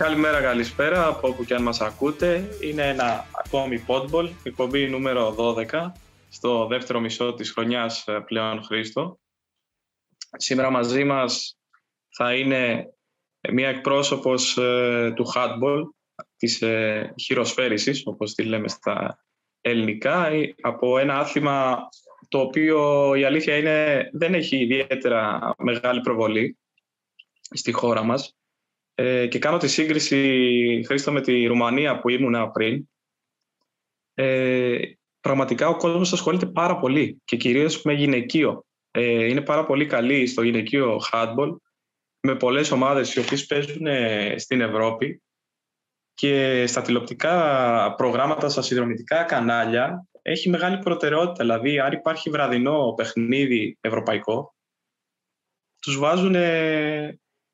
Καλημέρα, καλησπέρα από όπου και αν μας ακούτε. Είναι ένα ακόμη Podball, εκπομπή νούμερο 12, στο δεύτερο μισό της χρονιάς ε, πλέον Χρήστο. Σήμερα μαζί μας θα είναι μια εκπρόσωπος ε, του handball, της ε, χειροσφαίρησης, όπως τη λέμε στα ελληνικά, από ένα άθλημα το οποίο η αλήθεια είναι δεν έχει ιδιαίτερα μεγάλη προβολή στη χώρα μας. Ε, και κάνω τη σύγκριση, Χρήστο, με τη Ρουμανία που ήμουν πριν. Ε, πραγματικά ο κόσμος ασχολείται πάρα πολύ και κυρίως με γυναικείο. Ε, είναι πάρα πολύ καλή στο γυναικείο handball με πολλές ομάδες οι οποίες παίζουν ε, στην Ευρώπη και στα τηλεοπτικά προγράμματα, στα συνδρομητικά κανάλια έχει μεγάλη προτεραιότητα. Δηλαδή, αν υπάρχει βραδινό παιχνίδι ευρωπαϊκό, τους βάζουν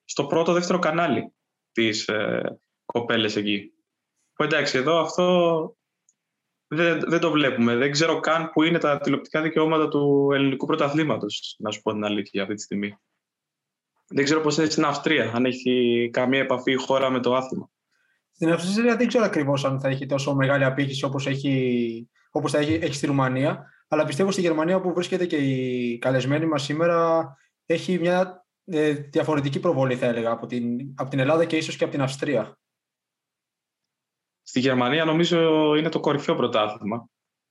στο πρώτο, δεύτερο κανάλι τις ε, κοπέλες εκεί. εντάξει, εδώ αυτό δεν, δεν το βλέπουμε. Δεν ξέρω καν που είναι τα τηλεοπτικά δικαιώματα του ελληνικού πρωταθλήματος, να σου πω την αλήθεια αυτή τη στιγμή. Δεν ξέρω πώς είναι στην Αυστρία, αν έχει καμία επαφή η χώρα με το άθλημα. Στην Αυστρία δεν ξέρω ακριβώς αν θα έχει τόσο μεγάλη απήχηση όπως, έχει, όπως θα έχει, έχει στη Ρουμανία. Αλλά πιστεύω στη Γερμανία που βρίσκεται και η καλεσμένη μας σήμερα έχει μια ε, διαφορετική προβολή θα έλεγα από την, από την Ελλάδα και ίσως και από την Αυστρία. Στη Γερμανία νομίζω είναι το κορυφαίο πρωτάθλημα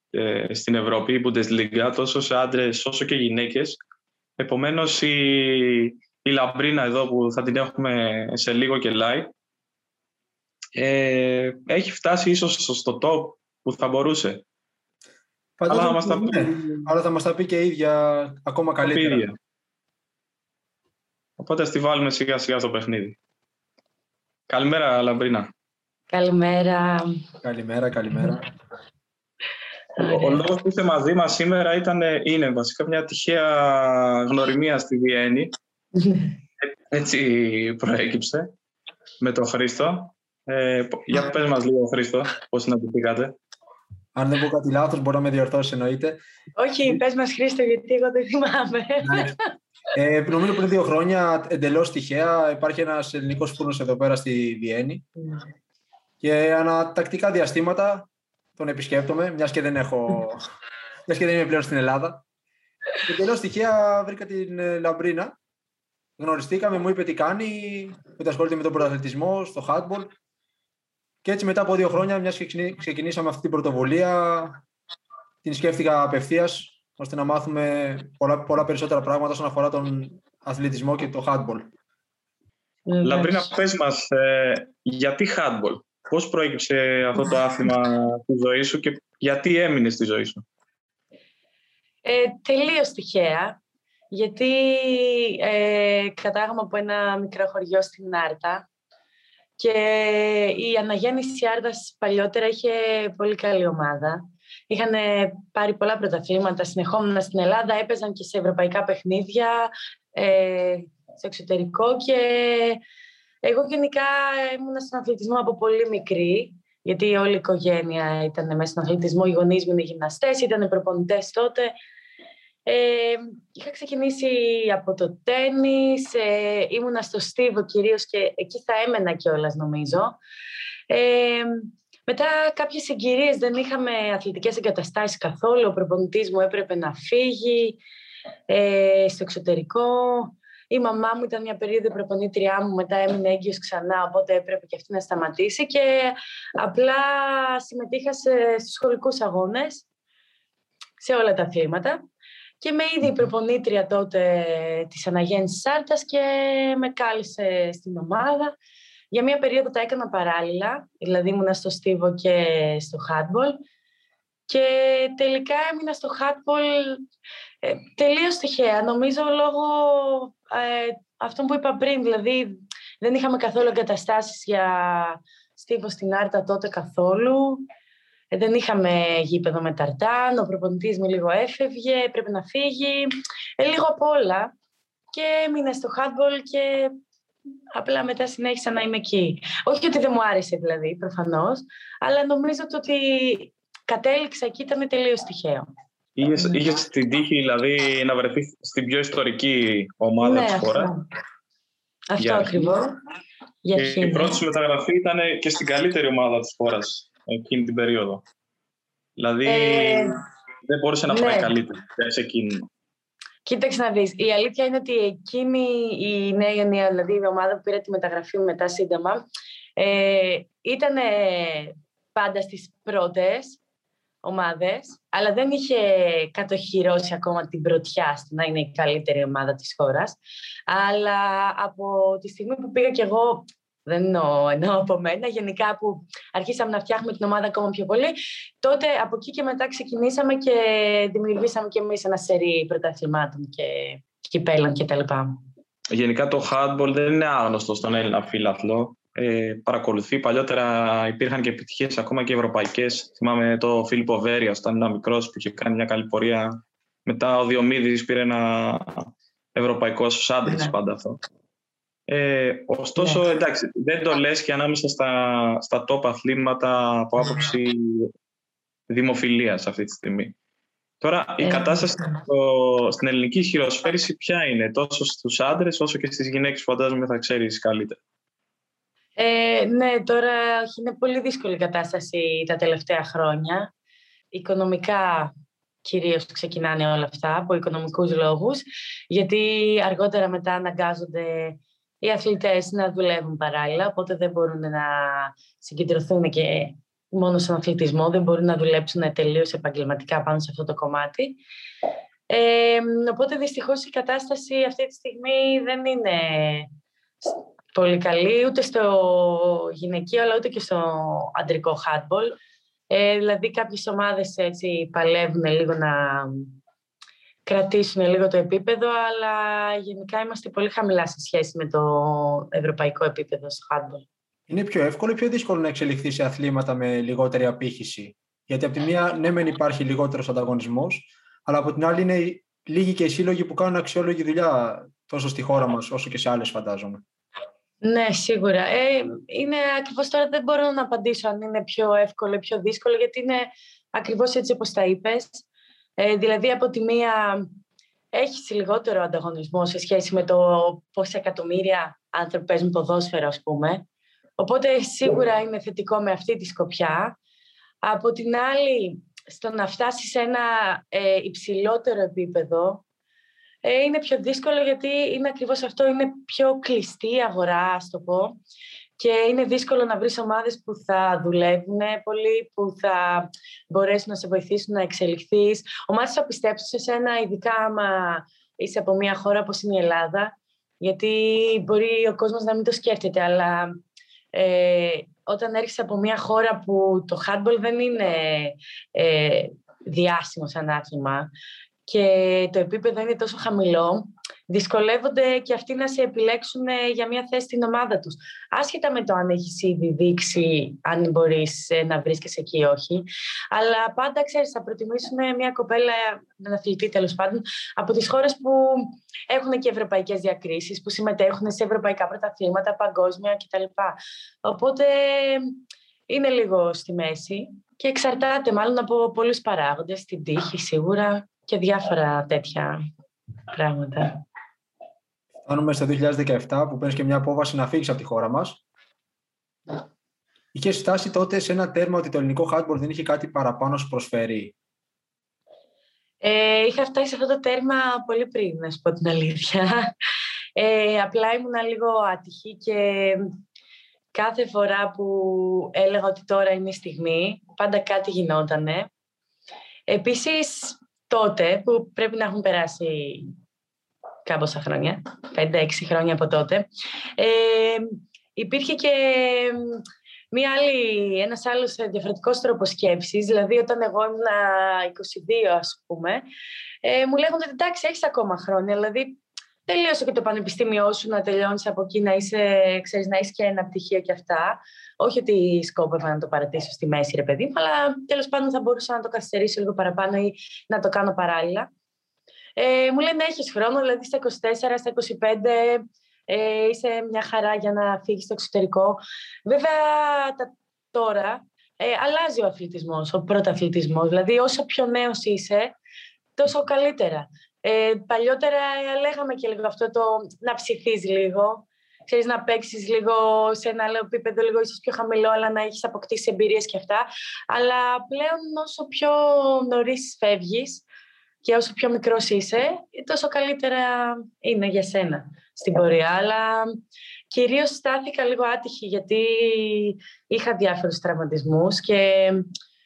ε, στην Ευρώπη, η Bundesliga, τόσο σε άντρες όσο και γυναίκες. Επομένως η, η Λαμπρίνα εδώ που θα την έχουμε σε λίγο και live ε, έχει φτάσει ίσως στο top που θα μπορούσε. αλλά, θα μας τα πει. Ναι. αλλά θα μας τα πει και η ίδια ακόμα καλύτερα. Οπότε ας τη βάλουμε σιγά σιγά στο παιχνίδι. Καλημέρα Λαμπρίνα. Καλημέρα. Καλημέρα, καλημέρα. Ο, ο λόγος που είστε μαζί μας σήμερα ήταν, είναι βασικά μια τυχαία γνωριμία στη Βιέννη. Έτσι προέκυψε με τον Χρήστο. Ε, για πες μας λίγο, Χρήστο, πώς συναντηθήκατε. Αν δεν πω κάτι λάθος, μπορώ να με διορθώσει, εννοείται. Όχι, πες μας Χρήστο, γιατί εγώ δεν θυμάμαι. Ναι. Ε, νομίζω πριν δύο χρόνια, εντελώς τυχαία, υπάρχει ένας ελληνικός φούρνος εδώ πέρα στη Βιέννη. Και ανατακτικά διαστήματα τον επισκέπτομαι, μιας και δεν έχω. μιας και δεν είμαι πλέον στην Ελλάδα. Και εντελώς τυχαία βρήκα την ε, Λαμπρίνα. Γνωριστήκαμε, μου είπε τι κάνει, ότι ασχολείται με τον πρωταθλητισμό, στο hardball. Και έτσι μετά από δύο χρόνια, μιας και ξεκινήσαμε αυτή την πρωτοβουλία, την σκέφτηκα απευθείας ώστε να μάθουμε πολλά, πολλά περισσότερα πράγματα όσον αφορά τον αθλητισμό και το handball. Λαμπρίνα, πες μας, ε, γιατί handball, πώς προέκυψε αυτό το άθλημα στη ζωή σου και γιατί έμεινες στη ζωή σου; Ε, τελείως τυχαία, γιατί ε, κατάγαμε από ένα μικρό χωριό στην Άρτα και η αναγέννηση Άρτας παλιότερα είχε πολύ καλή ομάδα Είχαν πάρει πολλά πρωταθλήματα συνεχόμενα στην Ελλάδα, έπαιζαν και σε ευρωπαϊκά παιχνίδια, ε, στο εξωτερικό και εγώ γενικά ήμουν στον αθλητισμό από πολύ μικρή, γιατί όλη η οικογένεια ήταν μέσα στον αθλητισμό, οι γονείς μου είναι γυμναστές, ήταν προπονητές τότε. Ε, είχα ξεκινήσει από το τένις, ε, ήμουνα στο Στίβο κυρίως και εκεί θα έμενα κιόλας νομίζω. Ε, μετά κάποιες συγκυρίες δεν είχαμε αθλητικές εγκαταστάσεις καθόλου. Ο προπονητής μου έπρεπε να φύγει ε, στο εξωτερικό. Η μαμά μου ήταν μια περίοδο προπονήτριά μου, μετά έμεινε έγκυος ξανά, οπότε έπρεπε και αυτή να σταματήσει και απλά συμμετείχα σε, στους σχολικούς αγώνες, σε όλα τα αθλήματα και με ήδη η προπονήτρια τότε της Αναγέννησης Σάρτας και με κάλεσε στην ομάδα για μία περίοδο τα έκανα παράλληλα, δηλαδή ήμουνα στο στίβο και στο hardball και τελικά έμεινα στο hardball ε, τελείως τυχαία. Νομίζω λόγω ε, αυτό που είπα πριν, δηλαδή δεν είχαμε καθόλου εγκαταστάσεις για στίβο στην Άρτα τότε καθόλου. Ε, δεν είχαμε γήπεδο με ταρτάν, ο προπονητής μου λίγο έφευγε, πρέπει να φύγει. Ε, λίγο απ' όλα. Και έμεινα στο hardball και Απλά μετά συνέχισα να είμαι εκεί. Όχι ότι δεν μου άρεσε δηλαδή, προφανώς, αλλά νομίζω ότι κατέληξα εκεί ήταν τελείως τυχαίο. Είχες την τύχη δηλαδή να βρεθείς στην πιο ιστορική ομάδα ναι, της χώρας; Αυτό, αυτό ακριβώς. Για και η πρώτη σου μεταγραφή ήταν και στην καλύτερη ομάδα της χώρας εκείνη την περίοδο. Δηλαδή ε, δεν μπορούσε να ναι. πάει καλύτερα σε εκείνη. Κοίταξε να δεις. Η αλήθεια είναι ότι εκείνη η νέα δηλαδή η ομάδα που πήρε τη μεταγραφή μετά σύντομα, ε, ήταν πάντα στις πρώτες ομάδες, αλλά δεν είχε κατοχυρώσει ακόμα την πρωτιά στο να είναι η καλύτερη ομάδα της χώρας. Αλλά από τη στιγμή που πήγα κι εγώ, δεν εννοώ, εννοώ από μένα, γενικά που αρχίσαμε να φτιάχνουμε την ομάδα ακόμα πιο πολύ, τότε από εκεί και μετά ξεκινήσαμε και δημιουργήσαμε κι εμείς ένα σερί πρωταθλημάτων και κυπέλων κτλ. Γενικά το handball δεν είναι άγνωστο στον Έλληνα φίλαθλο ε, παρακολουθεί. Παλιότερα υπήρχαν και επιτυχίες ακόμα και ευρωπαϊκές. Θυμάμαι το Φίλιππο Βέρια, όταν ήταν μικρός, που είχε κάνει μια καλή πορεία. Μετά ο Διομήδης πήρε ένα ευρωπαϊκό στου άντρε, ναι. πάντα αυτό. Ε, ωστόσο, ναι. εντάξει, δεν το λες και ανάμεσα στα, στα top αθλήματα από άποψη δημοφιλίας αυτή τη στιγμή. Τώρα, η ε, κατάσταση ναι. στο, στην ελληνική χειροσφαίριση ποια είναι, τόσο στους άντρες όσο και στις γυναίκες, φαντάζομαι θα ξέρεις καλύτερα; Ε, ναι, τώρα είναι πολύ δύσκολη η κατάσταση τα τελευταία χρόνια. Οικονομικά κυρίως ξεκινάνε όλα αυτά, από οικονομικούς λόγους, γιατί αργότερα μετά αναγκάζονται οι αθλητές να δουλεύουν παράλληλα, οπότε δεν μπορούν να συγκεντρωθούν και μόνο στον αθλητισμό, δεν μπορούν να δουλέψουν τελείως επαγγελματικά πάνω σε αυτό το κομμάτι. Ε, οπότε δυστυχώς η κατάσταση αυτή τη στιγμή δεν είναι πολύ καλή, ούτε στο γυναικείο, αλλά ούτε και στο αντρικό handball. Ε, δηλαδή κάποιες ομάδες έτσι παλεύουν λίγο να κρατήσουν λίγο το επίπεδο, αλλά γενικά είμαστε πολύ χαμηλά σε σχέση με το ευρωπαϊκό επίπεδο στο handball. Είναι πιο εύκολο ή πιο δύσκολο να εξελιχθεί σε αθλήματα με λιγότερη απήχηση; Γιατί από τη μία, ναι, μεν υπάρχει λιγότερος ανταγωνισμός, αλλά από την άλλη είναι λίγοι και οι σύλλογοι που κάνουν αξιόλογη δουλειά τόσο στη χώρα μας όσο και σε άλλες, φαντάζομαι. Ναι, σίγουρα. Ε, είναι ακριβώς τώρα δεν μπορώ να απαντήσω αν είναι πιο εύκολο ή πιο δύσκολο, γιατί είναι ακριβώς έτσι όπως τα είπες. Ε, δηλαδή, από τη μία έχεις λιγότερο ανταγωνισμό σε σχέση με το πόσα εκατομμύρια άνθρωποι παίζουν ποδόσφαιρο, ας πούμε. Οπότε, σίγουρα είναι θετικό με αυτή τη σκοπιά. Από την άλλη, στο να φτάσεις σε ένα ε, υψηλότερο επίπεδο, ε, είναι πιο δύσκολο γιατί είναι ακριβώς αυτό, είναι πιο κλειστή η αγορά, ας το πω. Και είναι δύσκολο να βρεις ομάδες που θα δουλεύουν πολύ, που θα μπορέσουν να σε βοηθήσουν να εξελιχθείς. Ομάδες θα πιστέψουν σε σένα, ειδικά άμα είσαι από μια χώρα όπως είναι η Ελλάδα, γιατί μπορεί ο κόσμος να μην το σκέφτεται, αλλά ε, όταν έρχεσαι από μια χώρα που το handball δεν είναι ε, διάσημο σαν άθλημα, και το επίπεδο είναι τόσο χαμηλό, δυσκολεύονται και αυτοί να σε επιλέξουν ε, για μια θέση στην ομάδα τους. Άσχετα με το αν έχεις ήδη δείξει αν μπορείς ε, να βρίσκεσαι εκεί ή όχι. Αλλά πάντα, ξέρεις, θα προτιμήσουν μια κοπέλα, έναν αθλητή τέλος πάντων, από τις χώρες που έχουν και ευρωπαϊκές διακρίσεις, που συμμετέχουν σε ευρωπαϊκά πρωταθλήματα, παγκόσμια κτλ. Οπότε είναι λίγο στη μέση και εξαρτάται μάλλον από πολλούς παράγοντες, την τύχη σίγουρα και διάφορα τέτοια πράγματα. Φτάνουμε στο 2017 που παίρνεις και μια απόβαση να φύγεις από τη χώρα μας. Είχε φτάσει τότε σε ένα τέρμα ότι το ελληνικό hardboard δεν είχε κάτι παραπάνω σου προσφέρει. Ε, είχα φτάσει σε αυτό το τέρμα πολύ πριν, να σου πω την αλήθεια. Ε, απλά ήμουνα λίγο άτυχη και κάθε φορά που έλεγα ότι τώρα είναι η στιγμή, πάντα κάτι γινότανε. Επίσης, τότε, που πρέπει να έχουν περάσει κάμποσα χρόνια, 5-6 χρόνια από τότε, ε, υπήρχε και μία άλλη, ένας άλλος διαφορετικός τρόπος σκέψης, δηλαδή όταν εγώ ήμουν 22 ας πούμε, ε, μου λέγονται εντάξει έχεις ακόμα χρόνια, δηλαδή τελείωσε και το πανεπιστήμιό σου να τελειώνεις από εκεί, να, είσαι, ξέρεις, να είσαι και ένα πτυχίο και αυτά. Όχι ότι σκόπευα να το παρατήσω στη μέση, ρε παιδί μου, αλλά τέλος πάντων θα μπορούσα να το καθυστερήσω λίγο παραπάνω ή να το κάνω παράλληλα. Ε, μου λένε έχεις χρόνο, δηλαδή στα 24, στα 25 ε, είσαι μια χαρά για να φύγεις στο εξωτερικό. Βέβαια τα, τώρα ε, αλλάζει ο αθλητισμός, ο πρωταθλητισμός. Δηλαδή όσο πιο νέος είσαι, τόσο καλύτερα. Ε, παλιότερα λέγαμε και λίγο αυτό το να ψηθείς λίγο, ξέρεις, να παίξεις λίγο σε ένα άλλο επίπεδο, λίγο ίσως πιο χαμηλό, αλλά να έχεις αποκτήσει εμπειρίες και αυτά. Αλλά πλέον όσο πιο νωρίς φεύγεις και όσο πιο μικρός είσαι, τόσο καλύτερα είναι για σένα στην πορεία. Αλλά κυρίως στάθηκα λίγο άτυχη γιατί είχα διάφορους τραυματισμούς και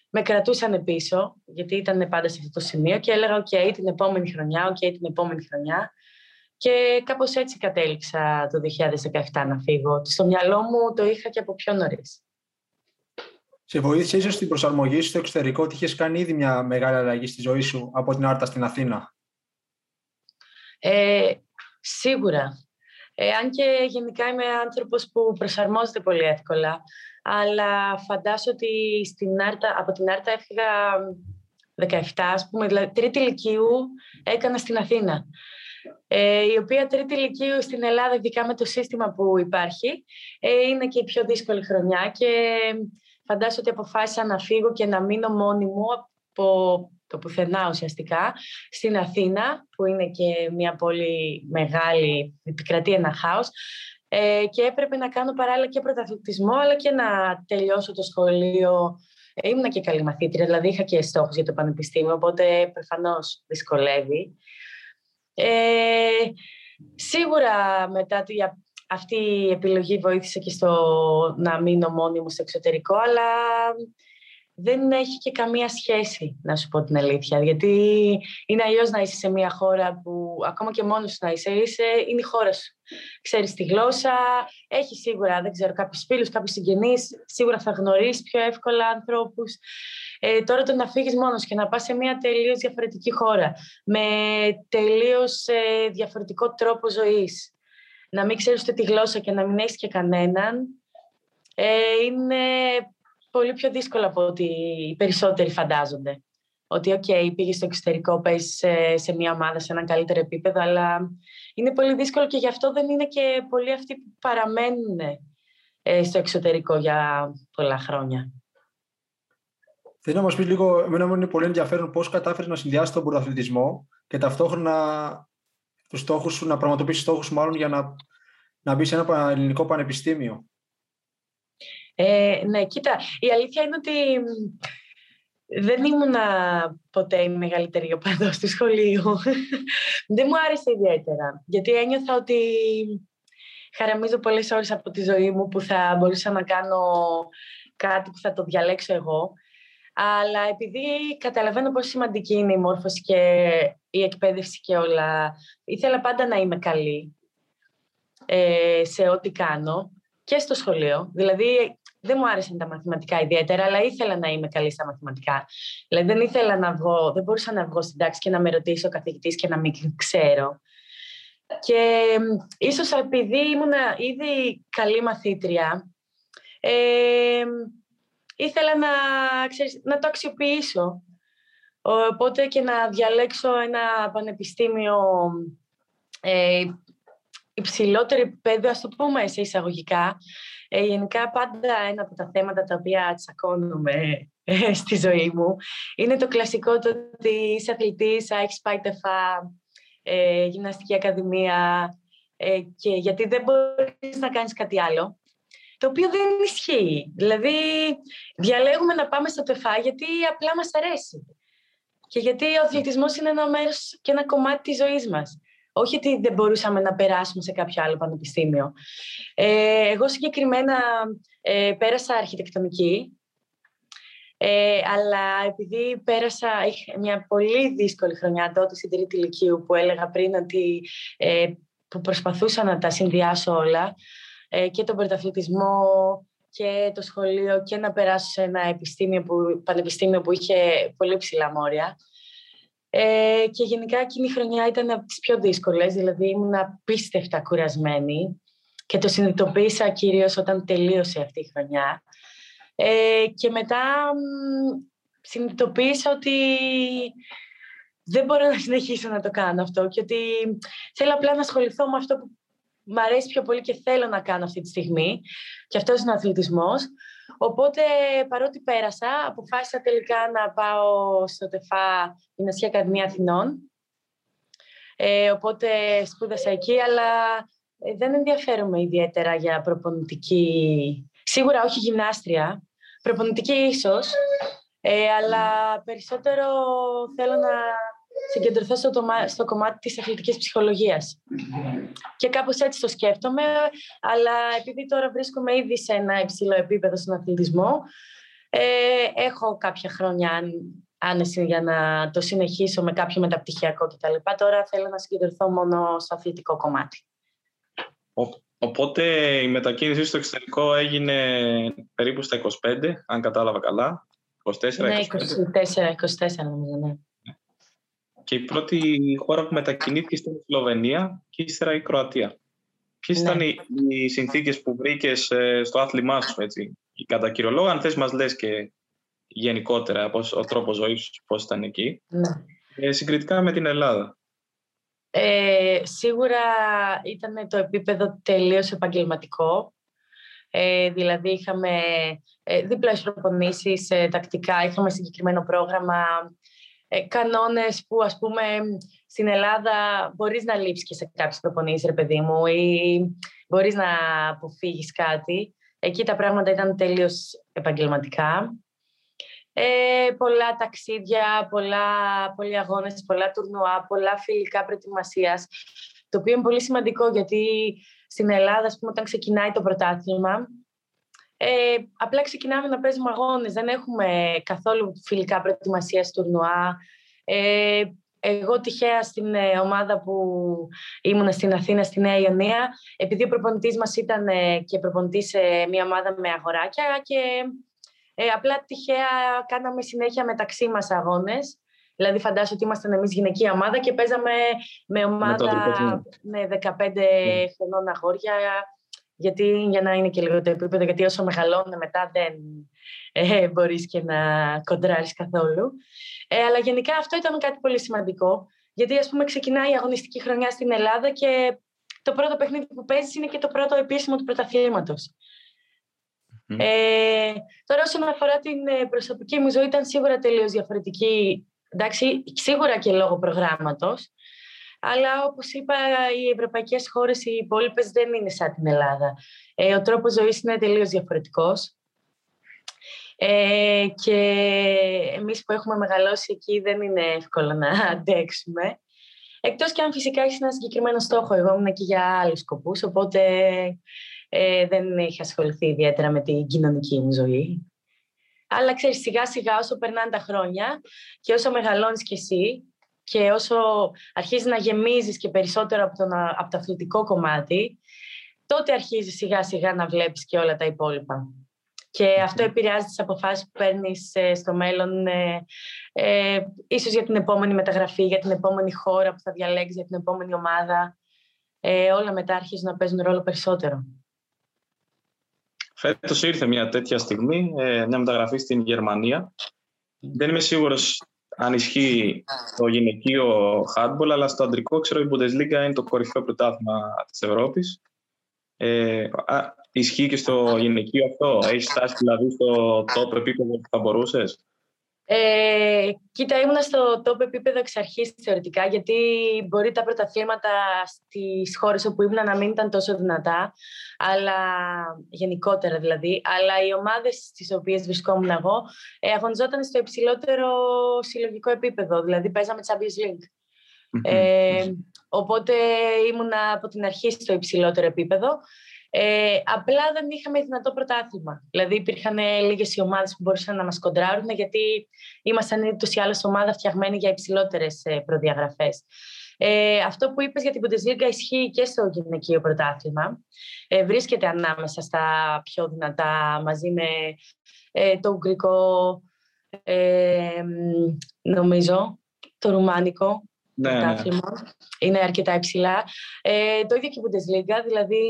με κρατούσαν πίσω, γιατί ήταν πάντα σε αυτό το σημείο και έλεγα «OK, την επόμενη χρονιά, οκ, την επόμενη χρονιά». Και κάπως έτσι κατέληξα το 2017 να φύγω. Στο μυαλό μου το είχα και από πιο νωρίς. Σε βοήθησε ίσως στην προσαρμογή στο εξωτερικό ότι είχες κάνει ήδη μια μεγάλη αλλαγή στη ζωή σου από την Άρτα στην Αθήνα; Ε, σίγουρα. Ε, αν και γενικά είμαι άνθρωπος που προσαρμόζεται πολύ εύκολα. Αλλά φαντάσου ότι στην Άρτα, από την Άρτα έφυγα 17, ας πούμε, δηλαδή τρίτη ηλικίου έκανα στην Αθήνα. Ε, η οποία τρίτη ηλικίου στην Ελλάδα, ειδικά με το σύστημα που υπάρχει, ε, είναι και η πιο δύσκολη χρονιά και φαντάσου ότι αποφάσισα να φύγω και να μείνω μόνη μου από το πουθενά ουσιαστικά, στην Αθήνα, που είναι και μια πολύ μεγάλη, επικρατεί ένα χάος, ε, και έπρεπε να κάνω παράλληλα και πρωταθλητισμό, αλλά και να τελειώσω το σχολείο. Ε, ήμουν και καλή μαθήτρια, δηλαδή είχα και στόχους για το πανεπιστήμιο, οπότε προφανώς δυσκολεύει. Ε, σίγουρα μετά τη, αυτή η επιλογή βοήθησε και στο να μείνω μόνη μου στο εξωτερικό, αλλά δεν έχει και καμία σχέση, να σου πω την αλήθεια. Γιατί είναι αλλιώς να είσαι σε μια χώρα που ακόμα και μόνος να είσαι, είσαι είναι η χώρα σου. Ξέρεις τη γλώσσα, έχει σίγουρα, δεν ξέρω, κάποιους φίλους, κάποιους συγγενείς, σίγουρα θα γνωρίσεις πιο εύκολα ανθρώπους. Ε, τώρα το να φύγεις μόνος και να πας σε μια τελείως διαφορετική χώρα, με τελείως ε, διαφορετικό τρόπο ζωής, να μην ξέρεις ούτε τη γλώσσα και να μην έχεις και κανέναν, ε, είναι πολύ πιο δύσκολο από ό,τι οι περισσότεροι φαντάζονται. Ότι, OK, okay, πήγες στο εξωτερικό, παίζεις σε, σε μια ομάδα σε ένα καλύτερο επίπεδο, αλλά είναι πολύ δύσκολο και γι' αυτό δεν είναι και πολλοί αυτοί που παραμένουν ε, στο εξωτερικό για πολλά χρόνια. Θέλω να μας πεις λίγο, εμένα μου είναι πολύ ενδιαφέρον πώς κατάφερες να συνδυάσεις τον πρωταθλητισμό και ταυτόχρονα τους στόχους σου, να πραγματοποιήσεις στόχους μάλλον για να, να μπεις σε ένα ελληνικό πανεπιστήμιο. Ε, ναι, κοίτα, η αλήθεια είναι ότι δεν ήμουν ποτέ η μεγαλύτερη οπαδός του σχολείου. δεν μου άρεσε ιδιαίτερα, γιατί ένιωθα ότι χαραμίζω πολλές ώρες από τη ζωή μου που θα μπορούσα να κάνω κάτι που θα το διαλέξω εγώ. Αλλά επειδή καταλαβαίνω πόσο σημαντική είναι η μόρφωση και η εκπαίδευση και όλα, ήθελα πάντα να είμαι καλή ε, σε ό,τι κάνω και στο σχολείο. Δηλαδή, δεν μου άρεσαν τα μαθηματικά ιδιαίτερα, αλλά ήθελα να είμαι καλή στα μαθηματικά. Δηλαδή δεν ήθελα να βγω, δεν μπορούσα να βγω στην τάξη και να με ρωτήσει ο καθηγητής και να μην ξέρω. Και ίσως επειδή ήμουν ήδη καλή μαθήτρια, ε, ήθελα να, ξέρεις, να το αξιοποιήσω. Οπότε και να διαλέξω ένα πανεπιστήμιο ε, υψηλότερο επίπεδο, ας το πούμε σε εισαγωγικά, ε, γενικά πάντα ένα από τα θέματα τα οποία τσακώνουμε ε, στη ζωή μου είναι το κλασικό το ότι είσαι αθλητής, έχεις πάει τεφά, ε, γυμναστική ακαδημία ε, και γιατί δεν μπορείς να κάνεις κάτι άλλο. Το οποίο δεν ισχύει. Δηλαδή, διαλέγουμε να πάμε στο τεφά γιατί απλά μας αρέσει. Και γιατί ο αθλητισμός είναι ένα μέρος και ένα κομμάτι της ζωής μας. Όχι ότι δεν μπορούσαμε να περάσουμε σε κάποιο άλλο πανεπιστήμιο. Ε, εγώ συγκεκριμένα ε, πέρασα αρχιτεκτονική, ε, αλλά επειδή πέρασα μια πολύ δύσκολη χρονιά τότε στην τρίτη ηλικίου που έλεγα πριν ότι ε, που προσπαθούσα να τα συνδυάσω όλα ε, και τον πρωταθλητισμό και το σχολείο και να περάσω σε ένα επιστήμιο που, πανεπιστήμιο που είχε πολύ ψηλά μόρια. Ε, και γενικά εκείνη η χρονιά ήταν από τις πιο δύσκολες, δηλαδή ήμουν απίστευτα κουρασμένη και το συνειδητοποίησα κυρίως όταν τελείωσε αυτή η χρονιά. Ε, και μετά συνειδητοποίησα ότι δεν μπορώ να συνεχίσω να το κάνω αυτό και ότι θέλω απλά να ασχοληθώ με αυτό που μου αρέσει πιο πολύ και θέλω να κάνω αυτή τη στιγμή. Και αυτός είναι ο αθλητισμός. Οπότε, παρότι πέρασα, αποφάσισα τελικά να πάω στο ΤΕΦΑ Γυμναστική Ακαδημία Αθηνών. Ε, οπότε σπούδασα εκεί, αλλά ε, δεν ενδιαφέρομαι ιδιαίτερα για προπονητική... Σίγουρα όχι γυμνάστρια, προπονητική ίσως, ε, αλλά περισσότερο θέλω να συγκεντρωθώ στο, στο κομμάτι της αθλητικής ψυχολογίας. Και κάπως έτσι το σκέφτομαι, αλλά επειδή τώρα βρίσκομαι ήδη σε ένα υψηλό επίπεδο στον αθλητισμό, ε, έχω κάποια χρόνια άνεση για να το συνεχίσω με κάποιο μεταπτυχιακό κτλ. Τώρα θέλω να συγκεντρωθώ μόνο στο αθλητικό κομμάτι. Οπότε η μετακίνηση στο εξωτερικό έγινε περίπου στα 25, αν κατάλαβα καλά. 24, ναι, 24, 24 νομίζω, ναι. Και η πρώτη χώρα που μετακινήθηκε ήταν η Σλοβενία και ύστερα η Κροατία. Ποιες ναι. ήταν οι, οι συνθήκες που βρήκες ε, στο άθλημά σου, έτσι; Κατά κύριο λόγο, αν θες, μας λες και γενικότερα πώς, ο τρόπος ζωής σου, πώς ήταν εκεί. Ναι. Ε, συγκριτικά με την Ελλάδα. Ε, σίγουρα ήταν το επίπεδο τελείως επαγγελματικό. Ε, δηλαδή είχαμε ε, δίπλα προπονήσεις ε, τακτικά, είχαμε συγκεκριμένο πρόγραμμα, ε, κανόνες που ας πούμε στην Ελλάδα μπορείς να λείψεις και σε κάποιες προπονήσεις ρε παιδί μου ή μπορείς να αποφύγεις κάτι. Εκεί τα πράγματα ήταν τελείως επαγγελματικά. Ε, πολλά ταξίδια, πολλά, πολλοί αγώνες, πολλά τουρνουά, πολλά φιλικά προετοιμασίας. Το οποίο είναι πολύ σημαντικό γιατί στην Ελλάδα, ας πούμε, όταν ξεκινάει το πρωτάθλημα, ε, απλά ξεκινάμε να παίζουμε αγώνες. Δεν έχουμε καθόλου φιλικά προετοιμασίας τουρνουά. Ε, εγώ τυχαία στην ε, ομάδα που ήμουν στην Αθήνα, στη Νέα Ιωνία, επειδή ο προπονητής μας ήταν ε, και προπονητής σε μια ομάδα με αγοράκια και ε, απλά τυχαία κάναμε συνέχεια μεταξύ μας αγώνες. Δηλαδή φαντάζομαι ότι ήμασταν εμείς γυναική ομάδα και παίζαμε με ομάδα με 15 ναι. χρονών αγόρια γιατί για να είναι και λίγο το επίπεδο, γιατί όσο μεγαλώνουν μετά δεν ε, μπορείς και να κοντράρεις καθόλου. Ε, αλλά γενικά αυτό ήταν κάτι πολύ σημαντικό, γιατί ας πούμε ξεκινάει η αγωνιστική χρονιά στην Ελλάδα και το πρώτο παιχνίδι που παίζεις είναι και το πρώτο επίσημο του πρωταθλήματος. Ε, τώρα όσον αφορά την ε, προσωπική μου ζωή ήταν σίγουρα τελείως διαφορετική, εντάξει, σίγουρα και λόγω προγράμματος, αλλά όπως είπα οι ευρωπαϊκές χώρες, οι υπόλοιπες δεν είναι σαν την Ελλάδα. Ε, ο τρόπος ζωής είναι τελείως διαφορετικός. Ε, και εμείς που έχουμε μεγαλώσει εκεί δεν είναι εύκολο να αντέξουμε. Εκτός και αν φυσικά έχεις ένα συγκεκριμένο στόχο. Εγώ ήμουν εκεί για άλλους σκοπούς, οπότε ε, δεν έχει ασχοληθεί ιδιαίτερα με την κοινωνική μου ζωή. Αλλά ξέρεις, σιγά σιγά όσο περνάνε τα χρόνια και όσο μεγαλώνεις κι εσύ και όσο αρχίζεις να γεμίζεις και περισσότερο από, τον, από το αθλητικό κομμάτι, τότε αρχίζεις σιγά σιγά να βλέπεις και όλα τα υπόλοιπα. Και αυτό επηρεάζει τις αποφάσεις που παίρνεις ε, στο μέλλον, ε, ε, ίσως για την επόμενη μεταγραφή, για την επόμενη χώρα που θα διαλέξεις, για την επόμενη ομάδα. Ε, όλα μετά αρχίζουν να παίζουν ρόλο περισσότερο. Φέτος ήρθε μια τέτοια στιγμή, ε, μια μεταγραφή στην Γερμανία. Δεν είμαι σίγουρος αν ισχύει το γυναικείο handball, αλλά στο αντρικό ξέρω η Bundesliga είναι το κορυφαίο πρωτάθλημα της Ευρώπης. Ε, ισχύει και στο γυναικείο αυτό, έχεις φτάσει δηλαδή στο top επίπεδο που θα μπορούσες; Ε, κοίτα, ήμουν στο top επίπεδο εξ αρχής θεωρητικά, γιατί μπορεί τα πρωταθλήματα στις χώρες όπου ήμουν να μην ήταν τόσο δυνατά, αλλά γενικότερα δηλαδή. Αλλά οι ομάδες στις οποίες βρισκόμουν εγώ ε, αγωνιζόταν στο υψηλότερο συλλογικό επίπεδο, δηλαδή παίζαμε Champions League. Ε, οπότε ήμουν από την αρχή στο υψηλότερο επίπεδο. Ε, απλά δεν είχαμε δυνατό πρωτάθλημα. Δηλαδή, υπήρχαν λίγες οι ομάδες που μπορούσαν να μας κοντράρουν, γιατί ήμασταν ούτως ή άλλως ομάδα φτιαγμένη για υψηλότερες προδιαγραφές. Ε, αυτό που είπες για την Bundesliga ισχύει και στο γυναικείο πρωτάθλημα. Ε, βρίσκεται ανάμεσα στα πιο δυνατά μαζί με ε, το Ουγγρικό, ε, νομίζω, το Ρουμάνικο ναι, ναι. Είναι αρκετά υψηλά. Ε, το ίδιο και η Bundesliga, δηλαδή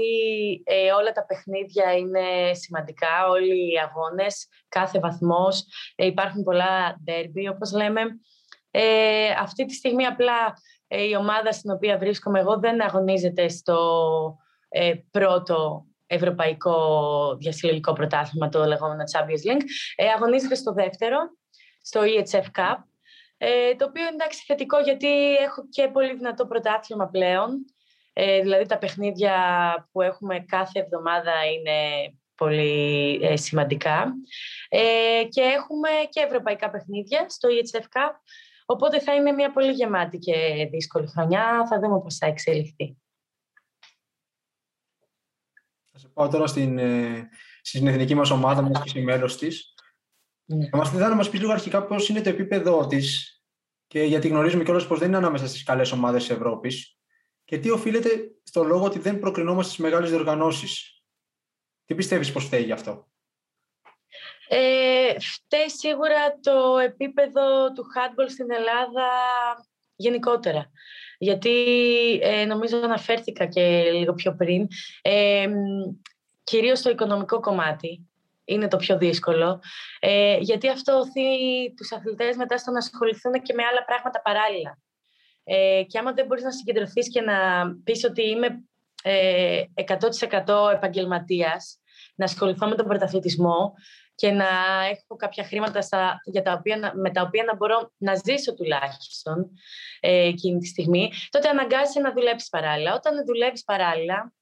ε, όλα τα παιχνίδια είναι σημαντικά, όλοι οι αγώνες, κάθε βαθμός. Ε, υπάρχουν πολλά derby, όπως λέμε. Ε, αυτή τη στιγμή απλά ε, η ομάδα στην οποία βρίσκομαι εγώ δεν αγωνίζεται στο πρώτο ευρωπαϊκό διασυλλογικό πρωτάθλημα, το λεγόμενο Champions League. αγωνίζεται στο δεύτερο, στο EHF Cup, ε, το οποίο είναι εντάξει θετικό γιατί έχω και πολύ δυνατό πρωτάθλημα πλέον. Ε, δηλαδή τα παιχνίδια που έχουμε κάθε εβδομάδα είναι πολύ ε, σημαντικά. Ε, και έχουμε και ευρωπαϊκά παιχνίδια στο EHF Cup, οπότε θα είναι μια πολύ γεμάτη και δύσκολη χρονιά. Θα δούμε πώς θα εξελιχθεί. Θα σε πάω τώρα στην, ε, στην εθνική μας ομάδα, μας και μέλος της. Ναι. Θα μας, να μας πεις λίγο αρχικά πώς είναι το επίπεδο της και γιατί γνωρίζουμε κιόλας πως δεν είναι ανάμεσα στις καλές ομάδες της Ευρώπης και τι οφείλεται στο λόγο ότι δεν προκρινόμαστε στις μεγάλες διοργανώσεις. Τι πιστεύεις πως φταίει γι' αυτό; Ε, φταίει σίγουρα το επίπεδο του handball στην Ελλάδα γενικότερα. Γιατί ε, νομίζω αναφέρθηκα και λίγο πιο πριν, ε, κυρίως το οικονομικό κομμάτι είναι το πιο δύσκολο, ε, γιατί αυτό οθεί τους αθλητές μετά στο να ασχοληθούν και με άλλα πράγματα παράλληλα. Ε, και άμα δεν μπορείς να συγκεντρωθείς και να πεις ότι είμαι ε, 100% επαγγελματίας, να ασχοληθώ με τον πρωταθλητισμό και να έχω κάποια χρήματα στα, για τα οποία, με τα οποία να μπορώ να ζήσω τουλάχιστον ε, εκείνη τη στιγμή, τότε αναγκάζεσαι να δουλέψεις παράλληλα. Όταν δουλεύεις παράλληλα,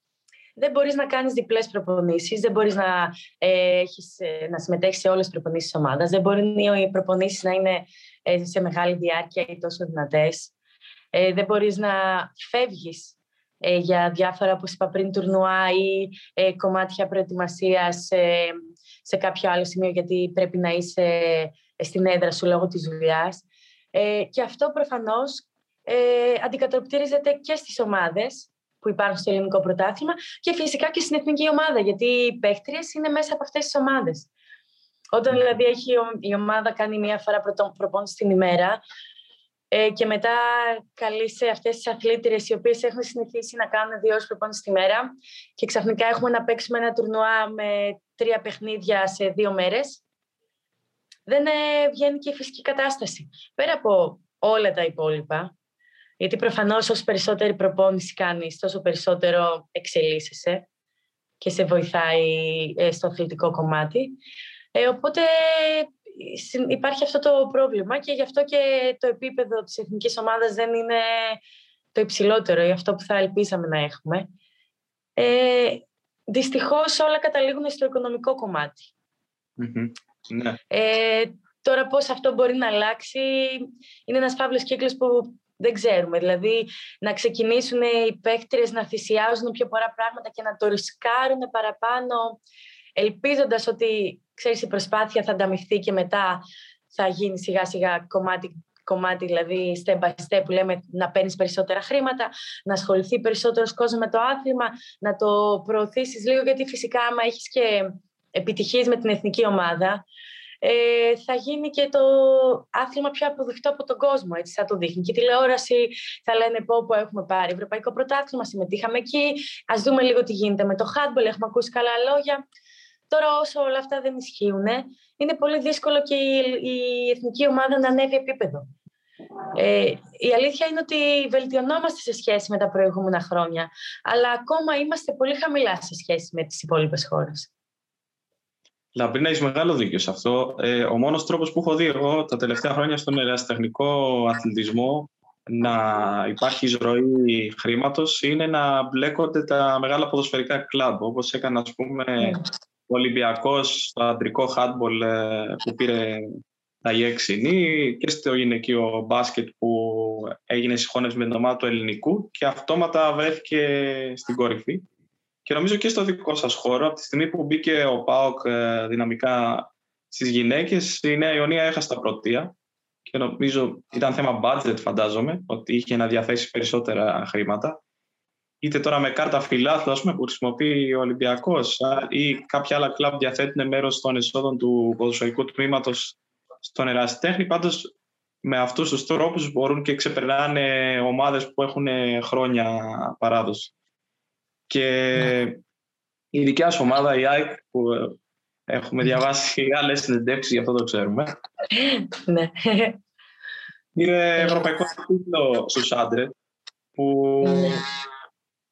δεν μπορείς να κάνεις διπλές προπονήσεις, δεν μπορείς να, ε, έχεις, ε, να συμμετέχεις σε όλες τις προπονήσεις της ομάδας, δεν μπορεί οι προπονήσεις να είναι ε, σε μεγάλη διάρκεια ή τόσο δυνατές, ε, δεν μπορείς να φεύγεις ε, για διάφορα, όπως είπα πριν, τουρνουά ή ε, κομμάτια προετοιμασίας ε, σε κάποιο άλλο σημείο γιατί πρέπει να είσαι στην έδρα σου λόγω της δουλειάς. Ε, και αυτό προφανώς ε, αντικατοπτρίζεται και στις ομάδες που υπάρχουν στο ελληνικό πρωτάθλημα και φυσικά και στην εθνική ομάδα, γιατί οι παίχτριες είναι μέσα από αυτές τις ομάδες. Όταν ναι. δηλαδή έχει η ομάδα κάνει μία φορά προπόνηση την ημέρα, ε, και μετά καλεί σε αυτές τις αθλήτριες οι οποίες έχουν συνηθίσει να κάνουν δύο ώρες προπόνησης τη μέρα και ξαφνικά έχουμε να παίξουμε ένα τουρνουά με τρία παιχνίδια σε δύο μέρες. Δεν ε, βγαίνει και η φυσική κατάσταση. Πέρα από όλα τα υπόλοιπα, γιατί προφανώς όσο περισσότερη προπόνηση κάνεις, τόσο περισσότερο εξελίσσεσαι και σε βοηθάει ε, στο αθλητικό κομμάτι. Ε, οπότε υπάρχει αυτό το πρόβλημα και γι' αυτό και το επίπεδο της εθνικής ομάδας δεν είναι το υψηλότερο ή αυτό που θα ελπίσαμε να έχουμε. Ε, δυστυχώς όλα καταλήγουν στο οικονομικό Ναι. Ε, τώρα πώς αυτό μπορεί να αλλάξει είναι ένας φαύλος κύκλος που δεν ξέρουμε. Δηλαδή να ξεκινήσουν οι παίκτρες να θυσιάζουν πιο πολλά πράγματα και να το ρισκάρουν παραπάνω ελπίζοντας ότι ξέρεις, η προσπάθεια θα ανταμυφθεί και μετά θα γίνει σιγά σιγά κομμάτι κομμάτι, δηλαδή step by step που λέμε να παίρνεις περισσότερα χρήματα, να ασχοληθεί περισσότερος κόσμος με το άθλημα, να το προωθήσεις λίγο, γιατί φυσικά άμα έχεις και επιτυχίες με την εθνική ομάδα, ε, θα γίνει και το άθλημα πιο αποδεικτό από τον κόσμο, έτσι θα το δείχνει. Και η τηλεόραση θα λένε πω που έχουμε πάρει ευρωπαϊκό πρωτάθλημα, συμμετείχαμε εκεί, ας δούμε λίγο τι γίνεται με το handball, έχουμε ακούσει καλά λόγια. Τώρα όσο όλα αυτά δεν ισχύουν, είναι πολύ δύσκολο και η, εθνική ομάδα να ανέβει επίπεδο. Ε, η αλήθεια είναι ότι βελτιωνόμαστε σε σχέση με τα προηγούμενα χρόνια, αλλά ακόμα είμαστε πολύ χαμηλά σε σχέση με τις υπόλοιπες χώρες. Λαμπρίνα, έχεις μεγάλο δίκιο σε αυτό. Ε, ο μόνος τρόπος που έχω δει εγώ τα τελευταία χρόνια στον ερασιτεχνικό αθλητισμό να υπάρχει εισρωή χρήματος είναι να μπλέκονται τα μεγάλα ποδοσφαιρικά κλαμπ, όπως έκανε ας πούμε ναι. Ο Ολυμπιακός στο αντρικό χάντμπολ ε, που πήρε τα ΙΕΞΙΝΗ και στο γυναικείο μπάσκετ που έγινε συγχώνευση με την ομάδα του ελληνικού και αυτόματα βρέθηκε στην κορυφή. Και νομίζω και στο δικό σας χώρο, από τη στιγμή που μπήκε ο ΠΑΟΚ ε, δυναμικά στις γυναίκες, η Νέα Ιωνία έχασε τα πρωτεία και νομίζω ήταν θέμα budget φαντάζομαι, ότι είχε να διαθέσει περισσότερα χρήματα είτε τώρα με κάρτα φιλάθλου πούμε, που χρησιμοποιεί ο Ολυμπιακός ή κάποια άλλα κλαμπ διαθέτουν μέρος των εσόδων του ποδοσφαιρικού τμήματος στον ερασιτέχνη. Πάντως με αυτούς τους τρόπους μπορούν και ξεπερνάνε ομάδες που έχουν χρόνια παράδοση. Και ναι. η δικιά σου ομάδα, η ΑΕΚ, που έχουμε διαβάσει άλλες συνεντεύξεις, γι' αυτό το ξέρουμε. Ναι. Είναι ευρωπαϊκό τίτλο στους άντρες που ναι.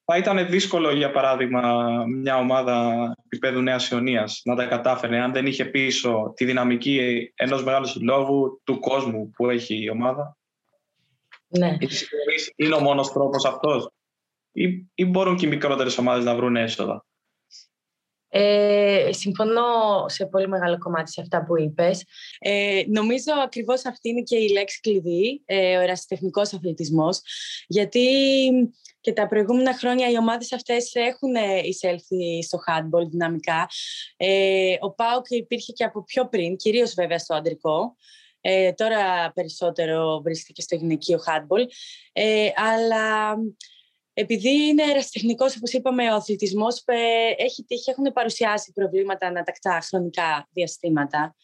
Θα ήταν δύσκολο, για παράδειγμα, μια ομάδα επίπεδου Νέας Ιωνίας να τα κατάφερε αν δεν είχε πίσω τη δυναμική ενός μεγάλου συλλόγου του κόσμου που έχει η ομάδα. Ναι. Είναι ο μόνος τρόπος αυτός; Ή, ή μπορούν και οι μικρότερες ομάδες να βρουν έσοδα; Ε, συμφωνώ σε πολύ μεγάλο κομμάτι σε αυτά που είπες. Ε, νομίζω ακριβώς αυτή είναι και η λέξη κλειδί, ε, ο ερασιτεχνικός αθλητισμός, γιατί και τα προηγούμενα χρόνια οι ομάδες αυτές έχουν εισέλθει στο handball δυναμικά. Ε, ο ΠΑΟΚ υπήρχε και από πιο πριν, κυρίως βέβαια στο αντρικό. Ε, τώρα περισσότερο βρίσκεται στο γυναικείο handball. Ε, αλλά επειδή είναι ερασιτεχνικός, όπως είπαμε, ο αθλητισμός ε, έχει τύχει, έχουν παρουσιάσει προβλήματα ανατακτά χρονικά διαστήματα.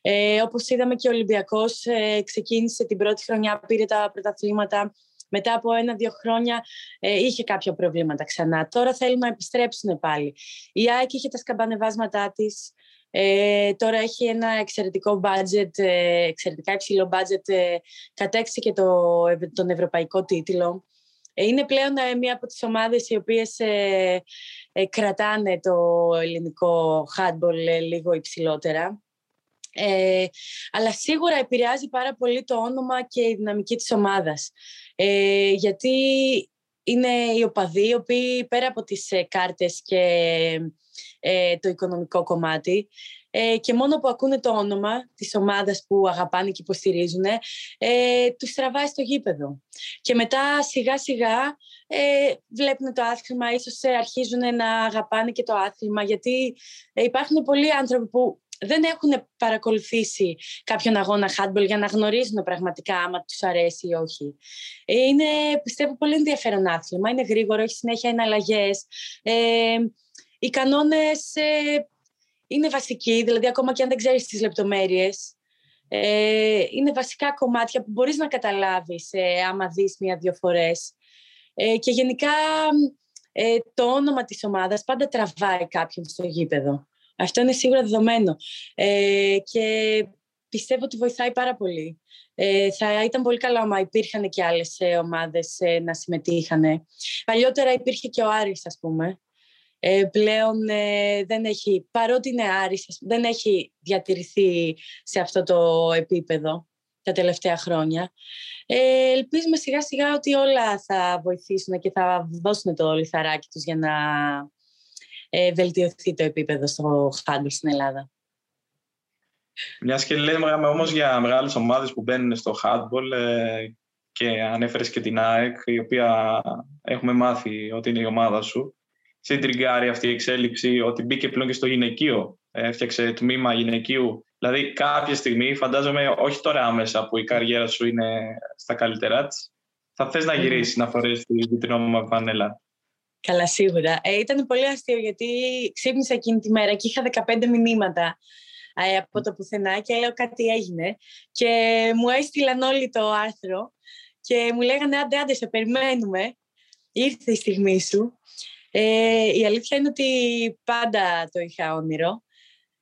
Ε, όπως είδαμε και ο Ολυμπιακός ε, ξεκίνησε την πρώτη χρονιά, πήρε τα πρωταθλήματα, μετά από ένα-δύο χρόνια ε, είχε κάποια προβλήματα ξανά. Τώρα θέλουμε να επιστρέψουν πάλι. Η ΑΕΚ είχε τα σκαμπανεβάσματά της, ε, τώρα έχει ένα εξαιρετικό budget, ε, εξαιρετικά υψηλό budget, ε, κατέξει και το, τον ευρωπαϊκό τίτλο. Ε, είναι πλέον ε, μία από τις ομάδες οι οποίες ε, κρατάνε το ελληνικό handball λίγο υψηλότερα. Ε, αλλά σίγουρα επηρεάζει πάρα πολύ το όνομα και η δυναμική της ομάδας. γιατί είναι οι οπαδοί, οι οποίοι πέρα από τις κάρτες και το οικονομικό κομμάτι, ε, και μόνο που ακούνε το όνομα της ομάδας που αγαπάνε και υποστηρίζουν, ε, τους τραβάει στο γήπεδο. Και μετά σιγά σιγά ε, βλέπουν το άθλημα, ίσως ε, αρχίζουν να αγαπάνε και το άθλημα, γιατί ε, υπάρχουν πολλοί άνθρωποι που δεν έχουν παρακολουθήσει κάποιον αγώνα handball για να γνωρίζουν πραγματικά άμα τους αρέσει ή όχι. Είναι, πιστεύω, πολύ ενδιαφέρον άθλημα. Είναι γρήγορο, έχει συνέχεια εναλλαγές. Ε, οι κανόνες είναι βασική, δηλαδή ακόμα και αν δεν ξέρεις τις λεπτομέρειες, ε, είναι βασικά κομμάτια που μπορείς να καταλάβεις ε, άμα δεις μία-δύο φορές. Ε, και γενικά ε, το όνομα της ομάδας πάντα τραβάει κάποιον στο γήπεδο. Αυτό είναι σίγουρα δεδομένο. Ε, και πιστεύω ότι βοηθάει πάρα πολύ. Ε, θα ήταν πολύ καλό άμα υπήρχαν και άλλες ε, ομάδες να συμμετείχαν. Παλιότερα υπήρχε και ο Άρης, ας πούμε, ε, πλέον ε, δεν έχει, παρότι είναι άριστος, δεν έχει διατηρηθεί σε αυτό το επίπεδο τα τελευταία χρόνια. Ε, ελπίζουμε σιγά σιγά ότι όλα θα βοηθήσουν και θα δώσουν το λιθαράκι τους για να ε, βελτιωθεί το επίπεδο στο χάντμπολ στην Ελλάδα. Μιας και λέμε όμως για μεγάλες ομάδες που μπαίνουν στο handball ε, και ανέφερες και την ΑΕΚ, η οποία έχουμε μάθει ότι είναι η ομάδα σου σε τριγκάρει αυτή η εξέλιξη ότι μπήκε πλέον και στο γυναικείο. Έφτιαξε τμήμα γυναικείου. Δηλαδή, κάποια στιγμή, φαντάζομαι, όχι τώρα άμεσα που η καριέρα σου είναι στα καλύτερά της, θα θες να γυρίσεις να φορέσεις τη βιτρινόμαυρη φανέλα. Καλά, σίγουρα. Ε, ήταν πολύ αστείο γιατί ξύπνησα εκείνη τη μέρα και είχα 15 μηνύματα ε, από το πουθενά και λέω κάτι έγινε. Και μου έστειλαν όλοι το άρθρο και μου λέγανε άντε, άντε, σε περιμένουμε. Ήρθε η στιγμή σου. Ε, η αλήθεια είναι ότι πάντα το είχα όνειρο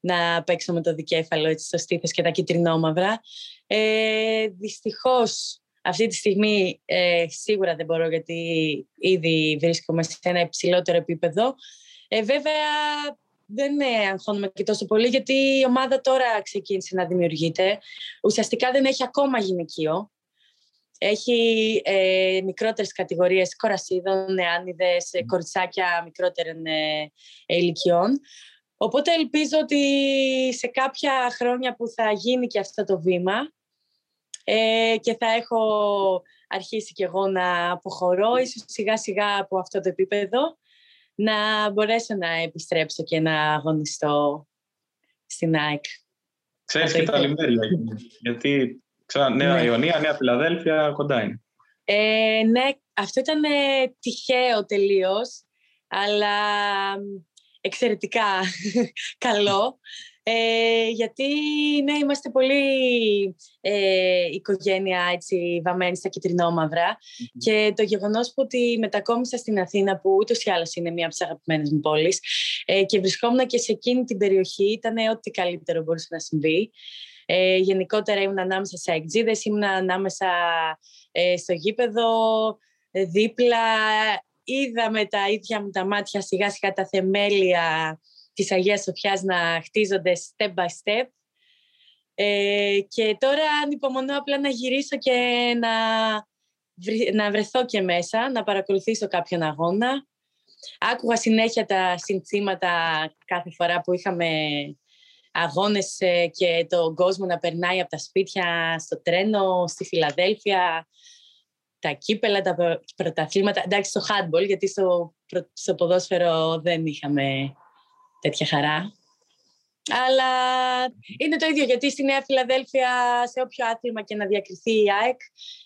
να παίξω με το δικέφαλο έτσι στο στήθος και τα κυτρινόμαυρα. Ε, δυστυχώς αυτή τη στιγμή ε, σίγουρα δεν μπορώ γιατί ήδη βρίσκομαι σε ένα υψηλότερο επίπεδο. Ε, βέβαια δεν ε, αγχώνομαι και τόσο πολύ γιατί η ομάδα τώρα ξεκίνησε να δημιουργείται. Ουσιαστικά δεν έχει ακόμα γυναικείο. Έχει ε, μικρότερες κατηγορίες κορασίδων, νεάνιδες, mm. κοριτσάκια μικρότερων ε, ηλικιών. Οπότε ελπίζω ότι σε κάποια χρόνια που θα γίνει και αυτό το βήμα ε, και θα έχω αρχίσει κι εγώ να αποχωρώ, ίσως σιγά σιγά από αυτό το επίπεδο, να μπορέσω να επιστρέψω και να αγωνιστώ στην ΑΕΚ. Ξέρεις και τα λιμέρια, γιατί Ξέρω, Νέα ναι. Ιωνία, Νέα Φιλαδέλφια, κοντά είναι. Ε, ναι, αυτό ήταν ε, τυχαίο τελείως, αλλά εξαιρετικά καλό. Ε, γιατί ναι, είμαστε πολύ ε, οικογένεια έτσι, βαμμένη στα κυτρινόμαυρα και το γεγονός που ότι μετακόμισα στην Αθήνα που ούτως ή άλλως είναι μία από τις αγαπημένες μου πόλεις ε, και βρισκόμουν και σε εκείνη την περιοχή ήταν ό,τι καλύτερο μπορούσε να συμβεί. Ε, γενικότερα ήμουν ανάμεσα σε αεκτζίδες, ήμουν ανάμεσα ε, στο γήπεδο, ε, δίπλα. Είδα με τα ίδια μου τα μάτια σιγά σιγά τα θεμέλια της Αγίας Σοφιάς να χτίζονται step by step. Ε, και τώρα ανυπομονώ απλά να γυρίσω και να να βρεθώ και μέσα, να παρακολουθήσω κάποιον αγώνα. Άκουγα συνέχεια τα συνθήματα κάθε φορά που είχαμε αγώνες ε, και τον κόσμο να περνάει από τα σπίτια στο τρένο, στη Φιλαδέλφια, τα κύπελα, τα πρωταθλήματα. Εντάξει, στο handball, γιατί στο, στο ποδόσφαιρο δεν είχαμε τέτοια χαρά. Αλλά είναι το ίδιο, γιατί στη Νέα Φιλαδέλφια, σε όποιο άθλημα και να διακριθεί η ΑΕΚ,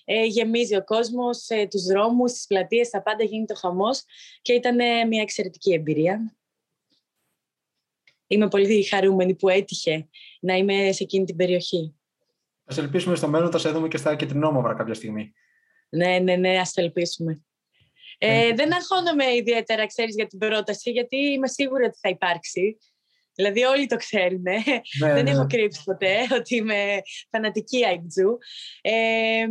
ε, γεμίζει ο κόσμος, ε, τους δρόμους, τις πλατείες, τα πάντα γίνεται ο χαμός και ήταν μια εξαιρετική εμπειρία. Είμαι πολύ χαρούμενη που έτυχε να είμαι σε εκείνη την περιοχή. Ας ελπίσουμε στο μέλλον θα σε δούμε και στα κεντρινόμαυρα κάποια στιγμή. Ναι, ναι, ναι, ας το ελπίσουμε. Ε, ε, δεν αγχώνομαι ιδιαίτερα, ξέρεις, για την πρόταση, γιατί είμαι σίγουρη ότι θα υπάρξει. Δηλαδή όλοι το ξέρουν. Ναι, δεν ναι. έχω κρύψει ποτέ ότι είμαι φανατική Αιγτζού. Ε,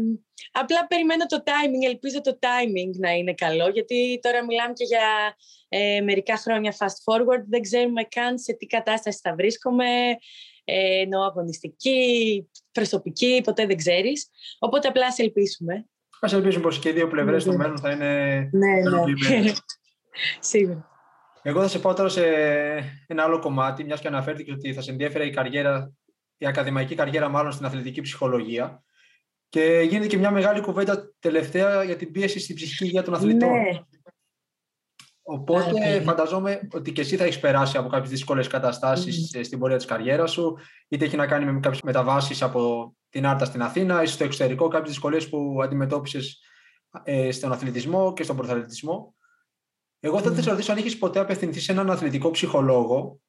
απλά περιμένω το timing, ελπίζω το timing να είναι καλό, γιατί τώρα μιλάμε και για ε, μερικά χρόνια fast forward, δεν ξέρουμε καν σε τι κατάσταση θα βρίσκομαι, ε, εννοώ αγωνιστική, προσωπική, ποτέ δεν ξέρεις. Οπότε απλά ας ελπίσουμε. Ας ελπίσουμε πως και οι δύο πλευρές στο μέλλον θα είναι ναι, ναι. Σίγουρα. Εγώ θα σε πω τώρα σε ένα άλλο κομμάτι, μιας και αναφέρθηκε ότι θα σε ενδιαφέρει η καριέρα, η ακαδημαϊκή καριέρα μάλλον στην αθλητική ψυχολογία. Και γίνεται και μια μεγάλη κουβέντα τελευταία για την πίεση στην ψυχική υγεία των αθλητών. Ναι. Οπότε φανταζόμαι ότι και εσύ θα έχεις περάσει από κάποιες δύσκολες καταστάσεις mm. στην πορεία της καριέρας σου, είτε έχει να κάνει με κάποιες μεταβάσεις από την Άρτα στην Αθήνα, ή στο εξωτερικό, κάποιες δυσκολίες που αντιμετώπισες ε, στον αθλητισμό και στον πρωταθλητισμό. Εγώ θα ήθελα να ρωτήσω αν έχεις ποτέ απευθυνθεί σε έναν αθλητικό ψυχολόγο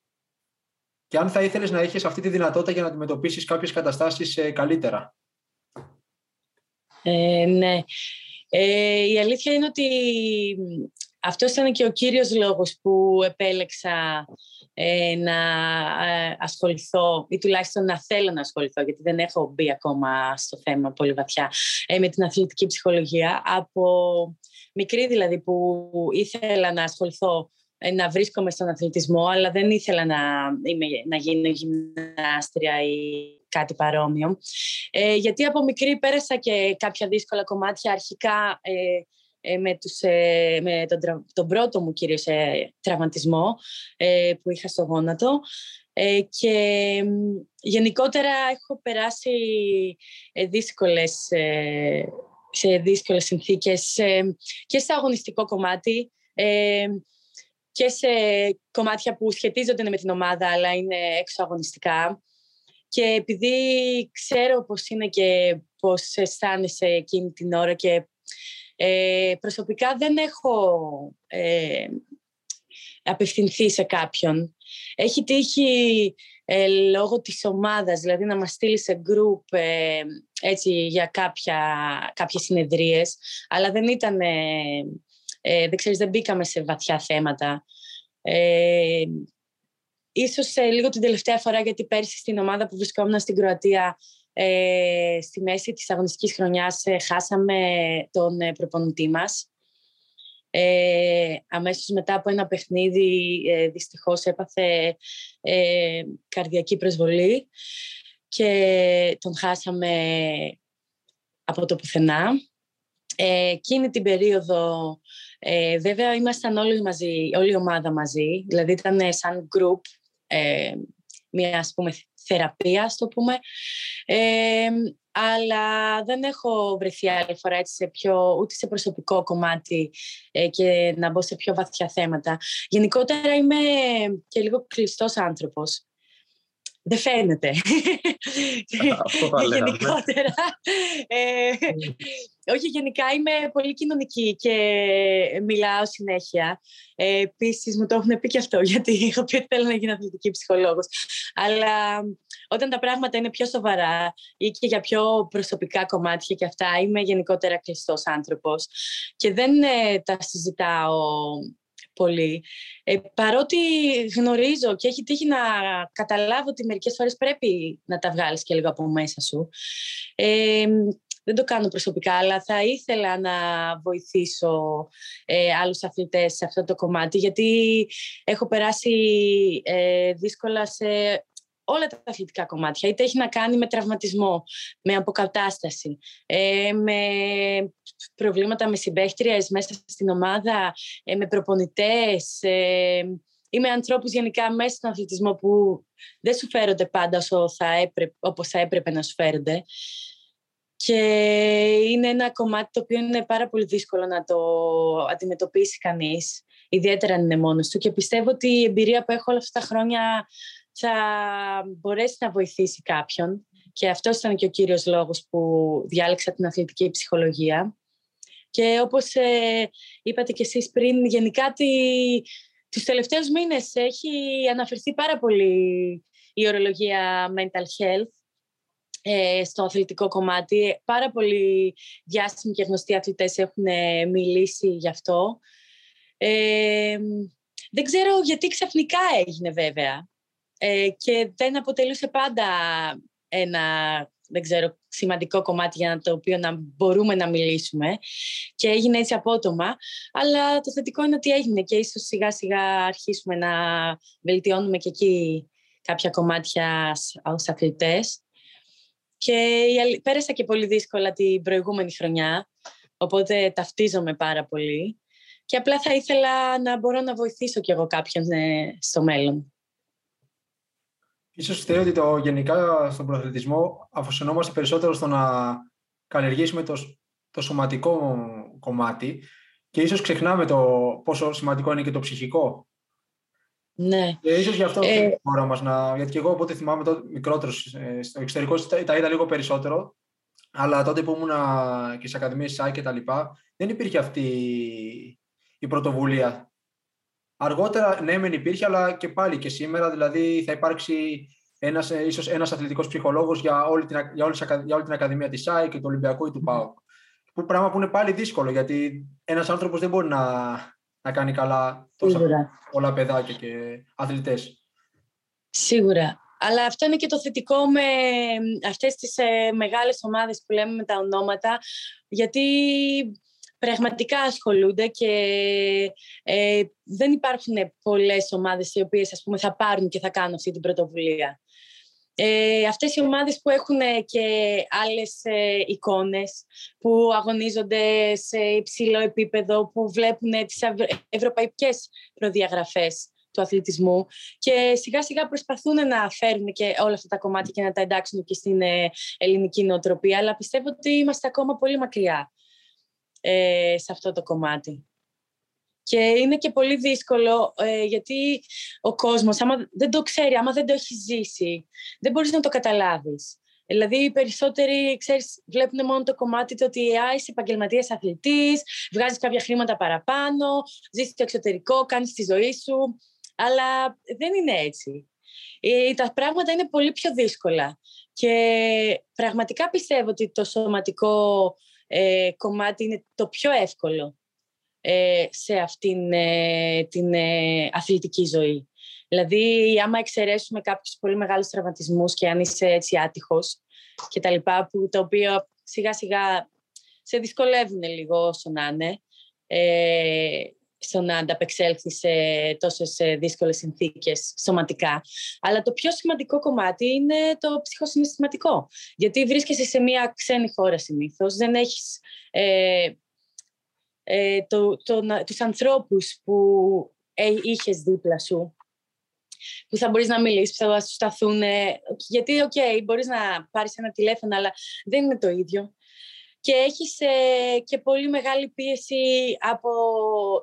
και αν θα ήθελες να έχει αυτή τη δυνατότητα για να αντιμετωπίσεις κάποιες καταστάσεις ε, καλύτερα. Ε, ναι. Ε, η αλήθεια είναι ότι αυτός ήταν και ο κύριος λόγος που επέλεξα ε, να ε, ασχοληθώ ή τουλάχιστον να θέλω να ασχοληθώ γιατί δεν έχω μπει ακόμα στο θέμα πολύ βαθιά ε, με την αθλητική ψυχολογία από μικρή δηλαδή που ήθελα να ασχοληθώ ε, να βρίσκομαι στον αθλητισμό αλλά δεν ήθελα να, είμαι, να γίνω γυμνάστρια ή κάτι παρόμοιο. Ε, γιατί από μικρή πέρασα και κάποια δύσκολα κομμάτια. Αρχικά ε, με, τους, ε, με τον, τον πρώτο μου κυρίως ε, τραυματισμό που είχα στο γόνατο. Και γενικότερα έχω περάσει δύσκολες, σε δύσκολες συνθήκες και σε αγωνιστικό κομμάτι και σε κομμάτια που σχετίζονται με την ομάδα αλλά είναι έξω αγωνιστικά. Και επειδή ξέρω πώς είναι και πώς αισθάνεσαι εκείνη την ώρα και ε, προσωπικά δεν έχω ε, απευθυνθεί σε κάποιον. Έχει τύχει ε, λόγω της ομάδας, δηλαδή να μας στείλει σε group ε, έτσι, για κάποια, κάποιες συνεδρίες, αλλά δεν ήταν, ε, δεν ξέρεις, δεν μπήκαμε σε βαθιά θέματα. Ε, ίσως λίγο την τελευταία φορά, γιατί πέρσι στην ομάδα που βρισκόμουν στην Κροατία ε, στη μέση της αγωνιστικής χρονιάς ε, χάσαμε τον ε, προπονητή μας. Ε, αμέσως μετά από ένα παιχνίδι ε, δυστυχώς έπαθε ε, καρδιακή προσβολή και τον χάσαμε από το πουθενά. Ε, εκείνη την περίοδο ε, βέβαια ήμασταν όλοι μαζί, όλη η ομάδα μαζί, δηλαδή ήταν σαν group, ε, μια ας πούμε θεραπεία, το πούμε. Ε, αλλά δεν έχω βρεθεί άλλη φορά έτσι σε πιο, ούτε σε προσωπικό κομμάτι ε, και να μπω σε πιο βαθιά θέματα. Γενικότερα είμαι και λίγο κλειστός άνθρωπος. Δεν φαίνεται. Γενικότερα. Ε, όχι, γενικά είμαι πολύ κοινωνική και μιλάω συνέχεια. Ε, Επίσης, μου το έχουν πει και αυτό, γιατί έχω πει ότι θέλω να γίνω αθλητική ψυχολόγος. Αλλά όταν τα πράγματα είναι πιο σοβαρά ή και για πιο προσωπικά κομμάτια και αυτά, είμαι γενικότερα κλειστός άνθρωπος και δεν ε, τα συζητάω πολύ. Ε, παρότι γνωρίζω και έχει τύχει να καταλάβω ότι μερικές φορές πρέπει να τα βγάλεις και λίγο από μέσα σου. Ε, δεν το κάνω προσωπικά, αλλά θα ήθελα να βοηθήσω ε, άλλους αθλητές σε αυτό το κομμάτι, γιατί έχω περάσει ε, δύσκολα σε όλα τα αθλητικά κομμάτια. Είτε έχει να κάνει με τραυματισμό, με αποκατάσταση, ε, με προβλήματα με συμπαίχτριες μέσα στην ομάδα, ε, με προπονητές ε, ή με ανθρώπους γενικά μέσα στον αθλητισμό που δεν σου φέρονται πάντα όσο θα έπρεπε, όπως θα έπρεπε να σου φέρονται. Και είναι ένα κομμάτι το οποίο είναι πάρα πολύ δύσκολο να το αντιμετωπίσει κανείς, ιδιαίτερα αν είναι μόνος του. Και πιστεύω ότι η εμπειρία που έχω όλα αυτά τα χρόνια θα μπορέσει να βοηθήσει κάποιον. Και αυτός ήταν και ο κύριος λόγος που διάλεξα την αθλητική ψυχολογία. Και όπως ε, είπατε και εσείς πριν, γενικά τη, τους τελευταίους μήνες έχει αναφερθεί πάρα πολύ η ορολογία mental health ε, στο αθλητικό κομμάτι. Πάρα πολλοί διάσημοι και γνωστοί αθλητές έχουν ε, μιλήσει γι' αυτό. Ε, δεν ξέρω γιατί ξαφνικά έγινε βέβαια ε, και δεν αποτελούσε πάντα ένα δεν ξέρω, σημαντικό κομμάτι για το οποίο να μπορούμε να μιλήσουμε και έγινε έτσι απότομα, αλλά το θετικό είναι ότι έγινε και ίσως σιγά σιγά αρχίσουμε να βελτιώνουμε και εκεί κάποια κομμάτια ως αθλητές. Και πέρασα και πολύ δύσκολα την προηγούμενη χρονιά, οπότε ταυτίζομαι πάρα πολύ. Και απλά θα ήθελα να μπορώ να βοηθήσω κι εγώ κάποιον ε, στο μέλλον. Ίσως θεωρώ ότι το, γενικά στον προαθλητισμό αφοσιωνόμαστε περισσότερο στο να καλλιεργήσουμε το, το σωματικό κομμάτι και ίσως ξεχνάμε το πόσο σημαντικό είναι και το ψυχικό. Ναι. Και ίσως γι' αυτό ε... η χώρα μας να... Γιατί και εγώ όποτε θυμάμαι το μικρότερος ε, στο εξωτερικό τα, τα είδα λίγο περισσότερο αλλά τότε που ήμουν και σε ακαδημίες ΣΑΙ και τα λοιπά δεν υπήρχε αυτή η πρωτοβουλία Αργότερα, ναι, μεν υπήρχε, αλλά και πάλι και σήμερα, δηλαδή θα υπάρξει ένας, ε, ίσως ένας αθλητικός ψυχολόγος για όλη την, για όλη, για όλη την Ακαδημία της ΣΑΙ και του Ολυμπιακού ή του ΠΑΟΚ. Που πράγμα που είναι πάλι δύσκολο, γιατί ένας άνθρωπος δεν μπορεί να, να κάνει καλά τόσα πολλά παιδάκια και αθλητές. Σίγουρα. Αλλά αυτό είναι και το θετικό με αυτές τις ε, μεγάλες ομάδες που λέμε με τα ονόματα, γιατί πραγματικά ασχολούνται και ε, δεν υπάρχουν πολλές ομάδες οι οποίες ας πούμε, θα πάρουν και θα κάνουν αυτή την πρωτοβουλία. Ε, αυτές οι ομάδες που έχουν και άλλες ε, εικόνες, που αγωνίζονται σε υψηλό επίπεδο, που βλέπουν τις ευρωπαϊκές προδιαγραφές του αθλητισμού και σιγά σιγά προσπαθούν να φέρουν και όλα αυτά τα κομμάτια και να τα εντάξουν και στην ε, ελληνική νοοτροπία, αλλά πιστεύω ότι είμαστε ακόμα πολύ μακριά ε, σε αυτό το κομμάτι. Και είναι και πολύ δύσκολο ε, γιατί ο κόσμος, άμα δεν το ξέρει, άμα δεν το έχει ζήσει, δεν μπορείς να το καταλάβεις. Δηλαδή, οι περισσότεροι, ξέρεις, βλέπουν μόνο το κομμάτι του ότι α, είσαι επαγγελματίας αθλητής, βγάζεις κάποια χρήματα παραπάνω, ζεις στο εξωτερικό, κάνεις τη ζωή σου. Αλλά δεν είναι έτσι. Ε, τα πράγματα είναι πολύ πιο δύσκολα. Και πραγματικά πιστεύω ότι το σωματικό ε, κομμάτι είναι το πιο εύκολο ε, σε αυτήν ε, την ε, αθλητική ζωή. Δηλαδή, άμα εξαιρέσουμε κάποιους πολύ μεγάλους τραυματισμούς και αν είσαι έτσι άτυχος και τα λοιπά, που, το οποίο σιγά σιγά σε δυσκολεύουν λίγο όσο να είναι, στο να ανταπεξέλθει σε τόσες ε, δύσκολες συνθήκες σωματικά. Αλλά το πιο σημαντικό κομμάτι είναι το ψυχοσυναισθηματικό. Γιατί βρίσκεσαι σε μια ξένη χώρα συνήθως, δεν έχεις ε, ε, το, το, τους ανθρώπους που ε, είχες δίπλα σου που θα μπορείς να μιλήσεις, που θα σου σταθούν. Γιατί, OK, okay, μπορείς να πάρεις ένα τηλέφωνο, αλλά δεν είναι το ίδιο και έχεις ε, και πολύ μεγάλη πίεση από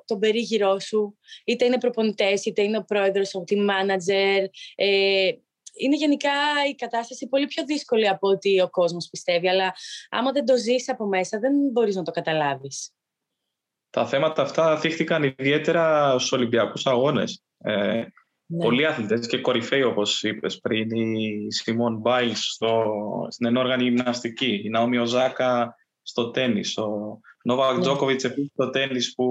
τον περίγυρό σου. Είτε είναι προπονητές, είτε είναι ο πρόεδρος, ο team manager. Ε, είναι γενικά η κατάσταση πολύ πιο δύσκολη από ό,τι ο κόσμος πιστεύει, αλλά άμα δεν το ζεις από μέσα δεν μπορείς να το καταλάβεις. Τα θέματα αυτά θίχτηκαν ιδιαίτερα στους Ολυμπιακούς Αγώνες. Ε, ναι. Πολλοί αθλητές και κορυφαίοι, όπως είπες πριν, η Σιμών Μπάιλς στην ενόργανη γυμναστική, η Ναόμι Οζάκα στο τέννις. Ο Νόβακ ναι. Τζόκοβιτς επίσης στο τέννις που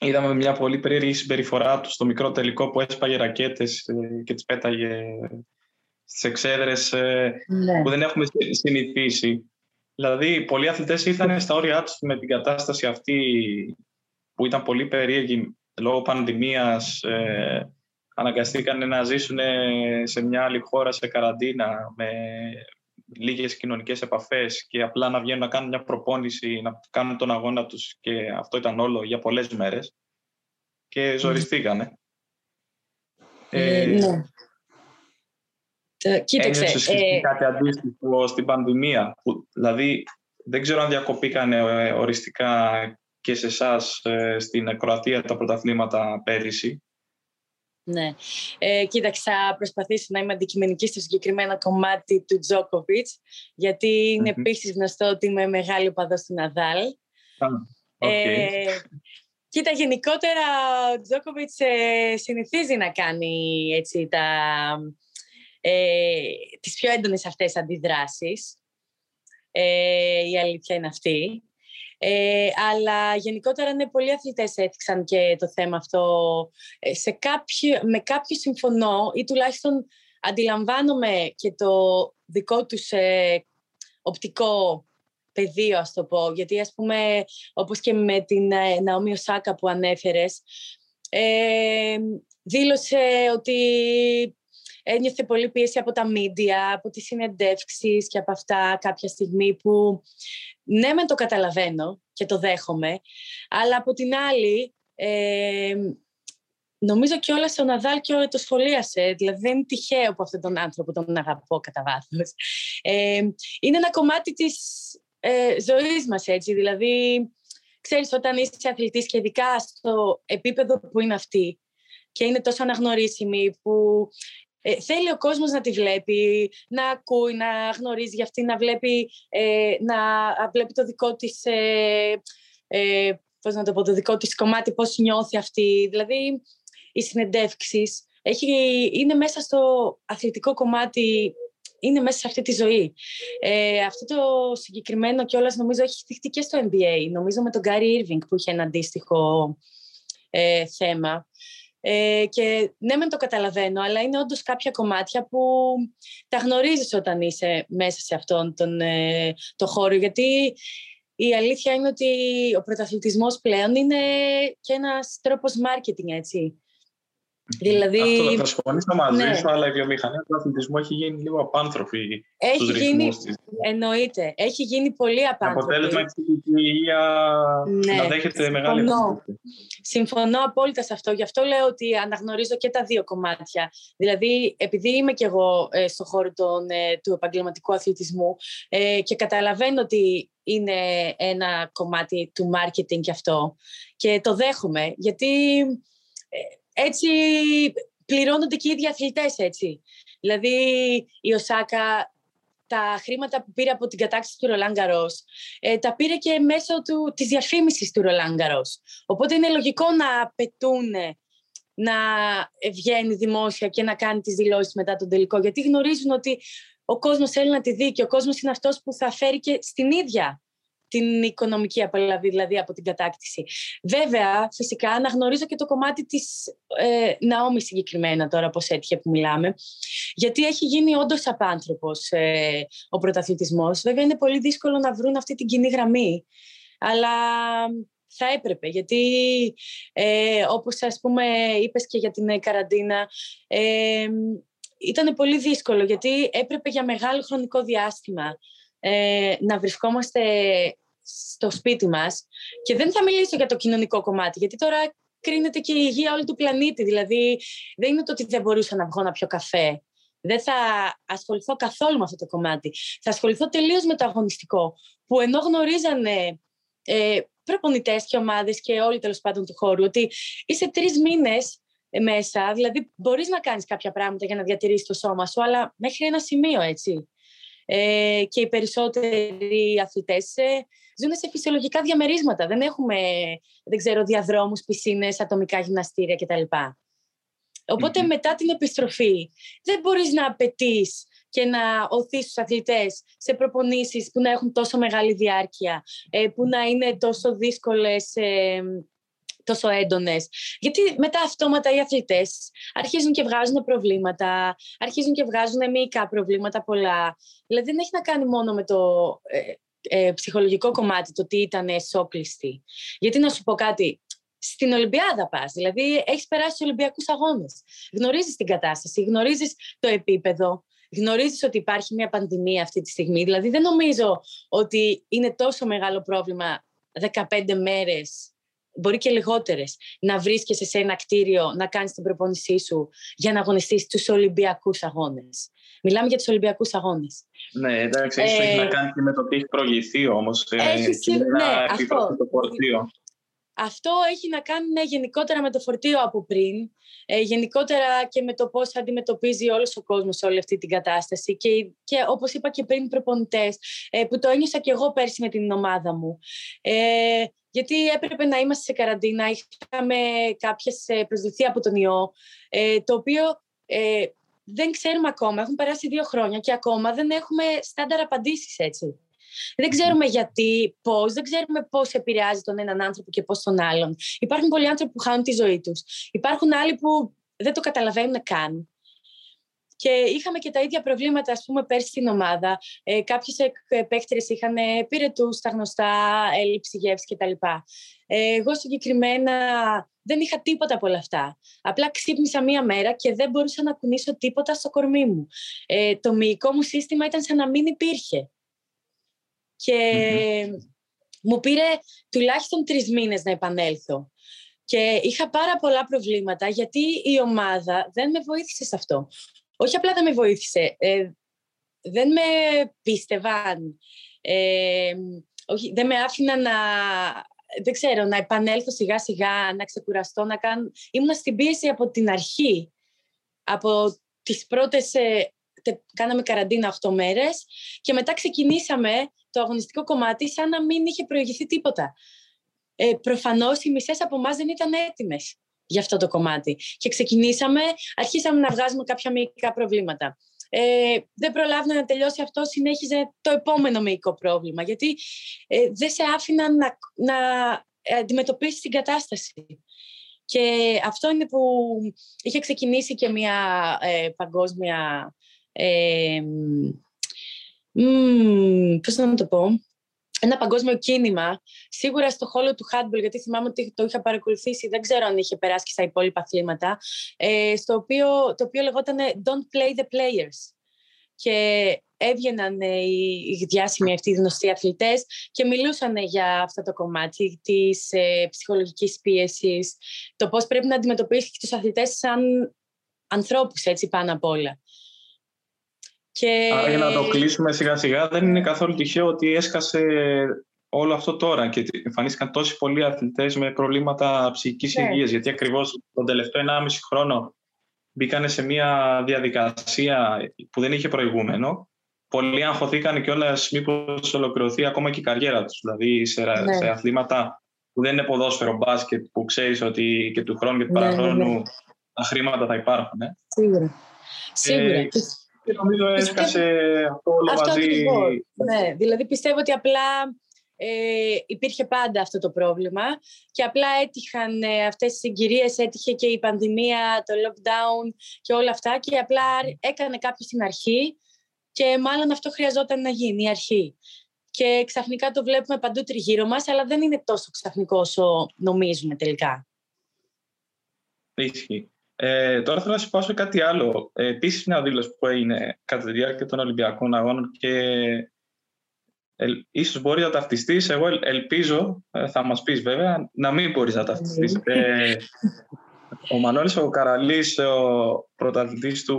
είδαμε μια πολύ περίεργη συμπεριφορά του στο μικρό τελικό που έσπαγε ρακέτες ε, και τις πέταγε στις εξέδρες ε, ναι. που δεν έχουμε συνηθίσει. Δηλαδή, πολλοί αθλητές ήρθαν στα όρια τους με την κατάσταση αυτή που ήταν πολύ περίεργη λόγω πανδημίας, ε, αναγκαστήκαν να ζήσουν σε μια άλλη χώρα σε καραντίνα με λίγες κοινωνικές επαφές και απλά να βγαίνουν να κάνουν μια προπόνηση, να κάνουν τον αγώνα τους και αυτό ήταν όλο για πολλές μέρες και ζοριστήκανε. Ε, ε, ναι. Κοίταξε. ε... κάτι αντίστοιχο στην πανδημία. Που, δηλαδή, δεν ξέρω αν διακοπήκαν ε, οριστικά και σε εσάς ε, στην Κροατία τα πρωταθλήματα πέρυσι. Ναι. Ε, κοίταξε, θα προσπαθήσω να είμαι αντικειμενική στο συγκεκριμένο κομμάτι του Τζόκοβιτ, γιατί είναι mm-hmm. επίσης γνωστό ότι είμαι μεγάλη οπαδός του Ναδάλ. okay. ε, κοίτα, γενικότερα ο Τζόκοβιτ ε, συνηθίζει να κάνει έτσι, τα, ε, τις πιο έντονες αυτές αντιδράσεις. Ε, η αλήθεια είναι αυτή. Ε, αλλά γενικότερα ναι, πολλοί αθλητές έθιξαν και το θέμα αυτό. Ε, σε κάποιο, με κάποιους συμφωνώ ή τουλάχιστον αντιλαμβάνομαι και το δικό τους ε, οπτικό πεδίο, ας το πω. Γιατί, ας πούμε, όπως και με την ε, Ναόμι Οσάκα που ανέφερες, ε, δήλωσε ότι ένιωθε πολύ πίεση από τα μίντια, από τις συνεντεύξεις και από αυτά κάποια στιγμή που ναι με το καταλαβαίνω και το δέχομαι, αλλά από την άλλη ε, νομίζω και όλα στον Ναδάλ και το σχολίασε. Δηλαδή δεν είναι τυχαίο που αυτόν τον άνθρωπο τον αγαπώ κατά βάθος. Ε, είναι ένα κομμάτι της ε, ζωής μας έτσι. Δηλαδή ξέρεις όταν είσαι αθλητής και ειδικά στο επίπεδο που είναι αυτή και είναι τόσο αναγνωρίσιμη που ε, θέλει ο κόσμος να τη βλέπει, να ακούει, να γνωρίζει για αυτή, να βλέπει, ε, να βλέπει το δικό της, ε, ε, πώς να το πω, το δικό της κομμάτι, πώς νιώθει αυτή. Δηλαδή, οι συνεντεύξεις έχει, είναι μέσα στο αθλητικό κομμάτι είναι μέσα σε αυτή τη ζωή. Ε, αυτό το συγκεκριμένο κιόλας νομίζω έχει στηχτεί και στο NBA. Νομίζω με τον Γκάρι Irving που είχε ένα αντίστοιχο ε, θέμα. Ε, και ναι, μεν το καταλαβαίνω, αλλά είναι όντως κάποια κομμάτια που τα γνωρίζεις όταν είσαι μέσα σε αυτόν τον ε, το χώρο. Γιατί η αλήθεια είναι ότι ο πρωταθλητισμός πλέον είναι και ένας τρόπος marketing, έτσι. Δηλαδή... Αυτό θα συμφωνήσω μαζί ναι. σου, αλλά η βιομηχανία του αθλητισμού έχει γίνει λίγο απάνθρωπη έχει στους γίνει... της. Εννοείται. Έχει γίνει πολύ απάνθρωπη. Αποτέλεσμα η υγεία ναι. να δέχεται μεγάλη Συμφωνώ. Συμφωνώ απόλυτα σε αυτό. Γι' αυτό λέω ότι αναγνωρίζω και τα δύο κομμάτια. Δηλαδή, επειδή είμαι κι εγώ ε, στον χώρο των, ε, του επαγγελματικού αθλητισμού ε, και καταλαβαίνω ότι είναι ένα κομμάτι του marketing κι αυτό και το δέχομαι, γιατί ε, έτσι πληρώνονται και οι ίδιοι αθλητές έτσι. Δηλαδή η Οσάκα τα χρήματα που πήρε από την κατάκτηση του Ρολάν ε, τα πήρε και μέσω του, της διαφήμισης του Ρολάν Οπότε είναι λογικό να απαιτούν να βγαίνει δημόσια και να κάνει τις δηλώσεις μετά τον τελικό, γιατί γνωρίζουν ότι ο κόσμος θέλει να τη δει και ο κόσμος είναι αυτός που θα φέρει και στην ίδια την οικονομική απολαβή δηλαδή από την κατάκτηση. Βέβαια, φυσικά αναγνωρίζω και το κομμάτι της ε, Ναόμη συγκεκριμένα τώρα, πώς έτυχε που μιλάμε, γιατί έχει γίνει όντως απάνθρωπος ε, ο πρωταθλητισμός. Βέβαια, είναι πολύ δύσκολο να βρουν αυτή την κοινή γραμμή, αλλά θα έπρεπε, γιατί ε, όπως ας πούμε είπες και για την καραντίνα, ε, ήταν πολύ δύσκολο, γιατί έπρεπε για μεγάλο χρονικό διάστημα ε, να βρισκόμαστε στο σπίτι μας και δεν θα μιλήσω για το κοινωνικό κομμάτι, γιατί τώρα κρίνεται και η υγεία όλου του πλανήτη. Δηλαδή, δεν είναι το ότι δεν μπορούσα να βγω να πιω καφέ. Δεν θα ασχοληθώ καθόλου με αυτό το κομμάτι. Θα ασχοληθώ τελείως με το αγωνιστικό, που ενώ γνωρίζανε ε, προπονητές και ομάδες και όλοι τέλος πάντων του χώρου, ότι είσαι τρεις μήνες μέσα, δηλαδή μπορείς να κάνεις κάποια πράγματα για να διατηρήσεις το σώμα σου, αλλά μέχρι ένα σημείο, έτσι ε, και οι περισσότεροι αθλητές ε, ζουν σε φυσιολογικά διαμερίσματα. Δεν έχουμε, δεν ξέρω, διαδρόμους, πισίνες, ατομικά γυμναστήρια κτλ. οποτε μετά την επιστροφή δεν μπορείς να απαιτείς και να οθείς τους αθλητές σε προπονήσεις που να έχουν τόσο μεγάλη διάρκεια, ε, που να είναι τόσο δύσκολες ε, τόσο έντονες. Γιατί μετά αυτόματα οι αθλητές αρχίζουν και βγάζουν προβλήματα, αρχίζουν και βγάζουν μυϊκά προβλήματα πολλά. Δηλαδή δεν έχει να κάνει μόνο με το ε, ε, ψυχολογικό κομμάτι, το τι ήταν σόκλειστοι. Γιατί να σου πω κάτι, στην Ολυμπιάδα πας. Δηλαδή, έχεις περάσει στους Ολυμπιακούς Αγώνες. Γνωρίζεις την κατάσταση, γνωρίζεις το επίπεδο, γνωρίζεις ότι υπάρχει μια πανδημία αυτή τη στιγμή. Δηλαδή, δεν νομίζω ότι είναι τόσο μεγάλο πρόβλημα 15 μέρες μπορεί και λιγότερες, να βρίσκεσαι σε ένα κτίριο, να κάνεις την προπόνησή σου για να αγωνιστείς στους Ολυμπιακούς Αγώνες. Μιλάμε για τους Ολυμπιακούς Αγώνες. Ναι, εντάξει, ε, έχει να κάνει και με το τι έχει προηγηθεί όμως. Ε, έχει, ναι, αυτό. Το αυτό έχει να κάνει ναι, γενικότερα με το φορτίο από πριν, ε, γενικότερα και με το πώς αντιμετωπίζει όλος ο κόσμος όλη αυτή την κατάσταση και, και όπως είπα και πριν προπονητές, ε, που το ένιωσα και εγώ πέρσι με την ομάδα μου. Ε, γιατί έπρεπε να είμαστε σε καραντίνα, είχαμε κάποιες ε, προσδοθεί από τον ιό, ε, το οποίο ε, δεν ξέρουμε ακόμα, έχουν περάσει δύο χρόνια και ακόμα δεν έχουμε στάνταρ απαντήσεις έτσι. Δεν ξέρουμε γιατί, πώς, δεν ξέρουμε πώς επηρεάζει τον έναν άνθρωπο και πώς τον άλλον. Υπάρχουν πολλοί άνθρωποι που χάνουν τη ζωή τους. Υπάρχουν άλλοι που δεν το καταλαβαίνουν καν. Και είχαμε και τα ίδια προβλήματα, ας πούμε, πέρσι στην ομάδα. Ε, κάποιες παίχτρες είχαν πυρετού τα γνωστά, έλλειψη γεύση κτλ. Ε, εγώ συγκεκριμένα δεν είχα τίποτα από όλα αυτά. Απλά ξύπνησα μία μέρα και δεν μπορούσα να κουνήσω τίποτα στο κορμί μου. Ε, το μυϊκό μου σύστημα ήταν σαν να μην υπήρχε. Και μου πήρε τουλάχιστον τρεις μήνες να επανέλθω. Και είχα πάρα πολλά προβλήματα γιατί η ομάδα δεν με βοήθησε σε αυτό. Όχι απλά δεν με βοήθησε, ε, δεν με πίστευαν. Ε, όχι, δεν με άφηνα να, δεν ξέρω, να επανέλθω σιγά σιγά, να ξεκουραστώ, να κάνω... Ήμουν στην πίεση από την αρχή, από τις πρώτες... Ε, κάναμε καραντίνα 8 μέρες και μετά ξεκινήσαμε το αγωνιστικό κομμάτι σαν να μην είχε προηγηθεί τίποτα. Ε, Προφανώς οι μισές από εμάς δεν ήταν έτοιμες για αυτό το κομμάτι. Και ξεκινήσαμε, αρχίσαμε να βγάζουμε κάποια μυϊκά προβλήματα. Ε, δεν προλάβαινε να τελειώσει αυτό, συνέχιζε το επόμενο μυϊκό πρόβλημα. Γιατί ε, δεν σε άφηναν να, να αντιμετωπίσεις την κατάσταση. Και αυτό είναι που είχε ξεκινήσει και μια ε, παγκόσμια ε, πώς να το πω, ένα παγκόσμιο κίνημα, σίγουρα στο χώρο του handball, γιατί θυμάμαι ότι το είχα παρακολουθήσει, δεν ξέρω αν είχε περάσει και στα υπόλοιπα αθλήματα, ε, στο οποίο, το οποίο λεγόταν «Don't play the players». Και έβγαιναν οι διάσημοι αυτοί οι γνωστοί αθλητές και μιλούσαν για αυτό το κομμάτι της ε, ψυχολογικής πίεσης, το πώς πρέπει να αντιμετωπίσει τους αθλητές σαν ανθρώπους, έτσι, πάνω απ' όλα. Και... Άρα για να το κλείσουμε σιγά σιγά δεν είναι καθόλου τυχαίο ότι έσκασε όλο αυτό τώρα και εμφανίστηκαν τόσοι πολλοί αθλητές με προβλήματα ψυχικής ναι. υγείας γιατί ακριβώς τον τελευταίο 1,5 χρόνο μπήκαν σε μια διαδικασία που δεν είχε προηγούμενο. Πολλοί αγχωθήκαν και όλα μήπως ολοκληρωθεί ακόμα και η καριέρα τους. Δηλαδή σε, ναι. σε αθλήματα που δεν είναι ποδόσφαιρο μπάσκετ που ξέρεις ότι και του χρόνου και του ναι, ναι παραχρόνου ναι. τα χρήματα θα υπάρχουν. Ε. Σίγουρα. Σίγουρα. Ε, και νομίζω έσκασε αυτό όλο αυτό μαζί. Ναι, δηλαδή πιστεύω ότι απλά ε, υπήρχε πάντα αυτό το πρόβλημα και απλά έτυχαν ε, αυτές τις συγκυρίες, έτυχε και η πανδημία, το lockdown και όλα αυτά και απλά έκανε κάποιος στην αρχή και μάλλον αυτό χρειαζόταν να γίνει, η αρχή. Και ξαφνικά το βλέπουμε παντού τριγύρω μας, αλλά δεν είναι τόσο ξαφνικό όσο νομίζουμε τελικά. Ισχύει. Ε, τώρα θέλω να σου πω κάτι άλλο. Ε, Επίση, μια δήλωση που έγινε κατά τη διάρκεια των Ολυμπιακών Αγώνων και ε, ίσως μπορεί να ταυτιστείς. Εγώ ελπίζω, ε, θα μας πεις βέβαια, να μην μπορείς να ταυτιστείς. Ναι. ε, ο Μανώλης ο Καραλής, ο πρωταθλητής του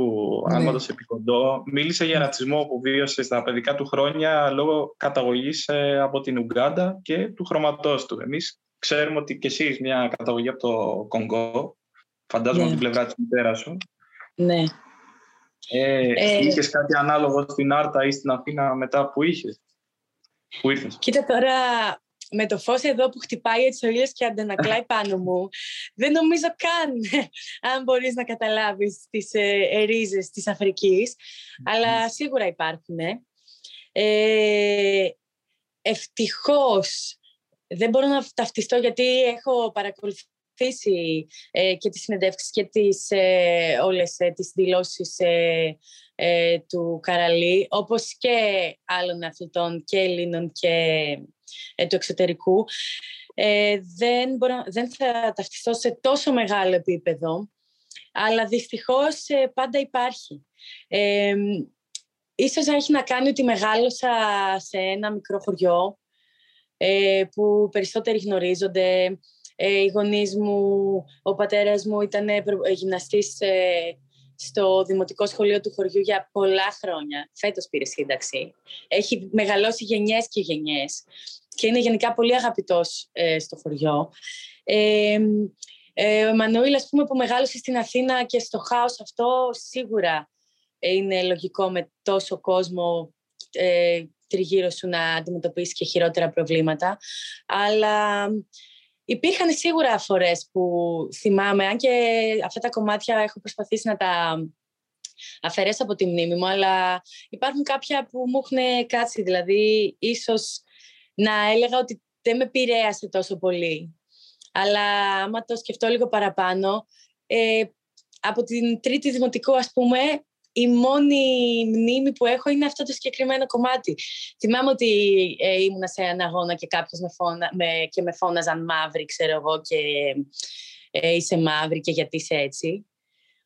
ναι. Άλματος Επικοντό, μίλησε για ρατσισμό που βίωσε στα παιδικά του χρόνια λόγω καταγωγής ε, από την Ουγκάντα και του χρωματός του. Εμείς ξέρουμε ότι και εσύ μια καταγωγή από το Κονγκό Φαντάζομαι ναι. από την πλευρά της μητέρας σου. Ναι. Ε, ε, είχες κάτι ανάλογο στην Άρτα ή στην Αθήνα μετά που είχες, που ήρθες; Κοίτα τώρα, με το φως εδώ που χτυπάει έτσι ο ήλιος και αντανακλάει πάνω μου, δεν νομίζω καν αν μπορείς να καταλάβεις τις ε, ρίζες της Αφρικής, αλλά σίγουρα υπάρχουν. Ε, ευτυχώς δεν μπορώ να ταυτιστώ γιατί έχω παρακολουθήσει αφήσει ε, και τις συνεντεύξεις και τις, ε, όλες ε, τις δηλώσεις ε, ε, του Καραλή, όπως και άλλων αθλητών και Ελλήνων και του εξωτερικού. Ε, δεν, μπορώ, δεν θα ταυτιστώ σε τόσο μεγάλο επίπεδο, αλλά δυστυχώς πάντα υπάρχει. Ε, ίσως έχει να κάνει ότι μεγάλωσα σε ένα μικρό χωριό που περισσότεροι γνωρίζονται, ε, οι γονείς μου, ο πατέρας μου ήταν ε, γυμναστής ε, στο Δημοτικό Σχολείο του χωριού για πολλά χρόνια. Φέτος πήρε σύνταξη. Έχει μεγαλώσει γενιές και γενιές και είναι γενικά πολύ αγαπητός στο χωριό. Ε, ο Εμμανουήλ, ας πούμε, που μεγάλωσε στην Αθήνα και στο χάος αυτό, σίγουρα είναι λογικό με τόσο κόσμο ε, τριγύρω σου να αντιμετωπίσει και χειρότερα προβλήματα. Αλλά Υπήρχαν σίγουρα φορές που θυμάμαι, αν και αυτά τα κομμάτια έχω προσπαθήσει να τα αφαιρέσω από τη μνήμη μου, αλλά υπάρχουν κάποια που μου έχουν κάτσει, δηλαδή ίσως να έλεγα ότι δεν με επηρέασε τόσο πολύ. Αλλά άμα το σκεφτώ λίγο παραπάνω, ε, από την τρίτη δημοτικού, ας πούμε, η μόνη μνήμη που έχω είναι αυτό το συγκεκριμένο κομμάτι. Θυμάμαι ότι ε, ήμουν σε ένα αγώνα και κάποιος με, φώνα, με, και με φώναζαν μαύρη, ξέρω εγώ, και ε, είσαι μαύρη και γιατί είσαι έτσι.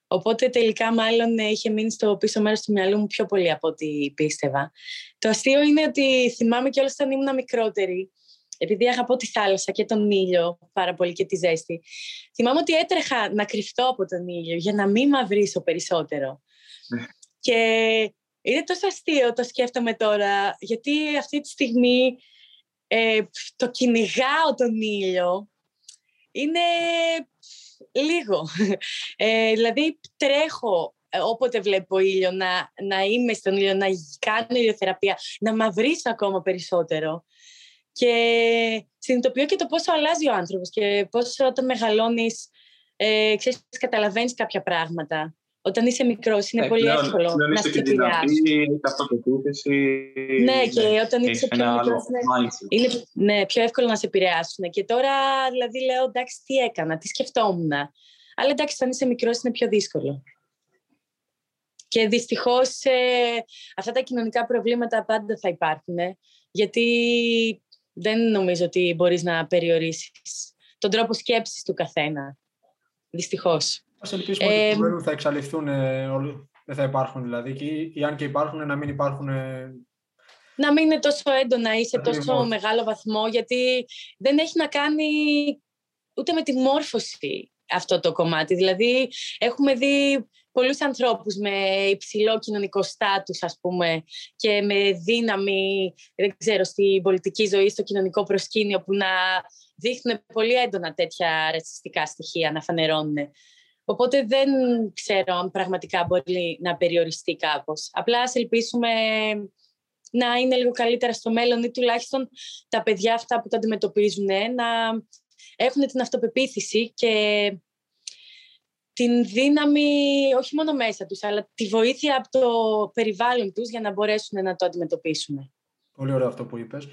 Οπότε τελικά μάλλον είχε μείνει στο πίσω μέρος του μυαλού μου πιο πολύ από ό,τι πίστευα. Το αστείο είναι ότι θυμάμαι κιόλας όταν ήμουν μικρότερη, επειδή αγαπώ τη θάλασσα και τον ήλιο πάρα πολύ και τη ζέστη, θυμάμαι ότι έτρεχα να κρυφτώ από τον ήλιο για να μην μαυρίσω περισσότερο. Και είναι τόσο αστείο, το σκέφτομαι τώρα, γιατί αυτή τη στιγμή ε, το κυνηγάω τον ήλιο είναι λίγο. Ε, δηλαδή τρέχω ε, όποτε βλέπω ήλιο, να, να είμαι στον ήλιο, να κάνω ηλιοθεραπεία, να μαυρίσω ακόμα περισσότερο. Και συνειδητοποιώ και το πόσο αλλάζει ο άνθρωπος και πόσο όταν μεγαλώνεις, ε, ξέρεις, καταλαβαίνεις κάποια πράγματα. Όταν είσαι μικρός, είναι ναι, πολύ πλέον, εύκολο πλέον να σε επηρεάσει. Ναι, και όταν είσαι πιο μικρός, είναι, είναι ναι, πιο εύκολο να σε επηρεάσουν. Και τώρα, δηλαδή, λέω εντάξει, τι έκανα, τι σκεφτόμουν. Αλλά εντάξει, όταν είσαι μικρός, είναι πιο δύσκολο. Και δυστυχώς ε, αυτά τα κοινωνικά προβλήματα πάντα θα υπάρχουν. γιατί δεν νομίζω ότι μπορείς να περιορίσεις τον τρόπο σκέψης του καθένα. Δυστυχώς. Α ελπίσουμε ε, ότι θα εξαλειφθούν, ε, δεν θα υπάρχουν δηλαδή, και, ή αν και υπάρχουν να μην υπάρχουν... Ε, να μην είναι τόσο έντονα ή σε τόσο μεγάλο βαθμό, γιατί δεν έχει να κάνει ούτε με τη μόρφωση αυτό το κομμάτι. Δηλαδή, έχουμε δει πολλούς ανθρώπους με υψηλό κοινωνικό στάτους, ας πούμε, και με δύναμη, δεν ξέρω, στην πολιτική ζωή, στο κοινωνικό προσκήνιο, που να δείχνουν πολύ έντονα τέτοια ρατσιστικά στοιχεία, να φανερώνουν. Οπότε δεν ξέρω αν πραγματικά μπορεί να περιοριστεί κάπως. Απλά ας ελπίσουμε να είναι λίγο καλύτερα στο μέλλον ή τουλάχιστον τα παιδιά αυτά που τα αντιμετωπίζουν να έχουν την αυτοπεποίθηση και την δύναμη όχι μόνο μέσα τους, αλλά τη βοήθεια από το περιβάλλον τους για να μπορέσουν να το αντιμετωπίσουν. Πολύ ωραίο αυτό που είπες.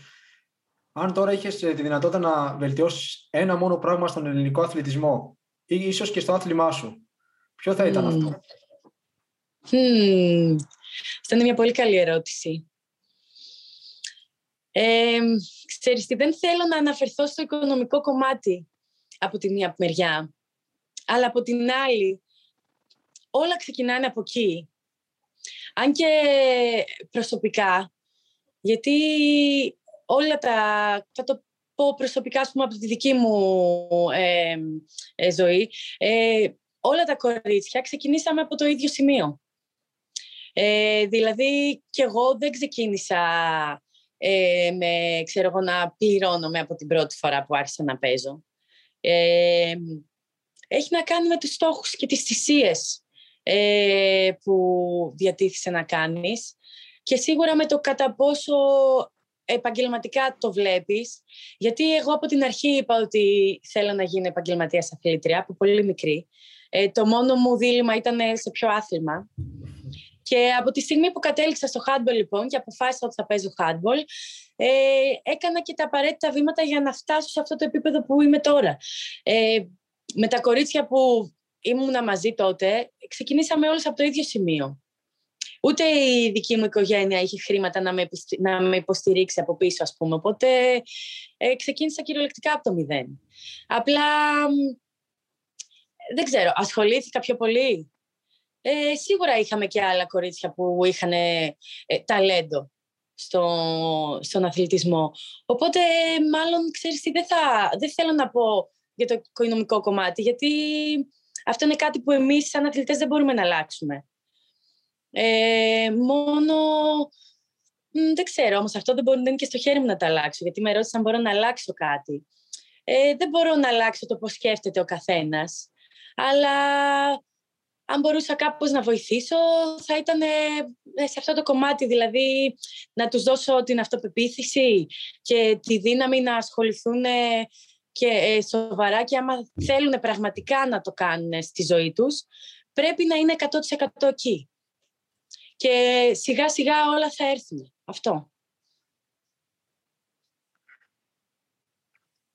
Αν τώρα είχες ε, τη δυνατότητα να βελτιώσεις ένα μόνο πράγμα στον ελληνικό αθλητισμό, ή ίσως και στο άθλημά σου. Ποιο θα ήταν αυτό; Mm. Αυτό είναι μια πολύ καλή ερώτηση. Ε, ξέρεις τι, δεν θέλω να αναφερθώ στο οικονομικό κομμάτι από τη μία μεριά. Αλλά από την άλλη, όλα ξεκινάνε από εκεί. Αν και προσωπικά, γιατί όλα τα, θα το πω προσωπικά, ας πούμε, από τη δική μου ε, ε, ζωή, ε, όλα τα κορίτσια ξεκινήσαμε από το ίδιο σημείο. Ε, δηλαδή, κι εγώ δεν ξεκίνησα ε, με, ξέρω εγώ, να πληρώνομαι από την πρώτη φορά που άρχισα να παίζω. Ε, έχει να κάνει με τους στόχους και τις θυσίες ε, που διατίθησε να κάνεις και σίγουρα με το κατά πόσο επαγγελματικά το βλέπεις. Γιατί εγώ από την αρχή είπα ότι θέλω να γίνω επαγγελματίας αθλήτρια από πολύ μικρή. Ε, το μόνο μου δίλημα ήταν σε ποιο άθλημα. Και από τη στιγμή που κατέληξα στο handball λοιπόν και αποφάσισα ότι θα παίζω handball, ε, έκανα και τα απαραίτητα βήματα για να φτάσω σε αυτό το επίπεδο που είμαι τώρα. Ε, με τα κορίτσια που ήμουν μαζί τότε, ξεκινήσαμε όλες από το ίδιο σημείο. Ούτε η δική μου οικογένεια είχε χρήματα να με, να με υποστηρίξει από πίσω, ας πούμε. Οπότε ε, ξεκίνησα κυριολεκτικά από το μηδέν. Απλά, δεν ξέρω, ασχολήθηκα πιο πολύ. Ε, σίγουρα είχαμε και άλλα κορίτσια που είχαν ε, ταλέντο στο, στον αθλητισμό. Οπότε, μάλλον, ξέρεις τι, δεν, θα, δεν θέλω να πω για το οικονομικό κομμάτι, γιατί αυτό είναι κάτι που εμείς σαν αθλητές δεν μπορούμε να αλλάξουμε. Ε, μόνο... Δεν ξέρω, όμως αυτό δεν, μπορεί, να είναι και στο χέρι μου να το αλλάξω, γιατί με ρώτησαν αν μπορώ να αλλάξω κάτι. Ε, δεν μπορώ να αλλάξω το πώς σκέφτεται ο καθένας, αλλά αν μπορούσα κάπως να βοηθήσω, θα ήταν ε, σε αυτό το κομμάτι, δηλαδή να τους δώσω την αυτοπεποίθηση και τη δύναμη να ασχοληθούν και ε, σοβαρά και άμα θέλουν πραγματικά να το κάνουν στη ζωή τους, πρέπει να είναι 100% εκεί. Και σιγά σιγά όλα θα έρθουν. Αυτό.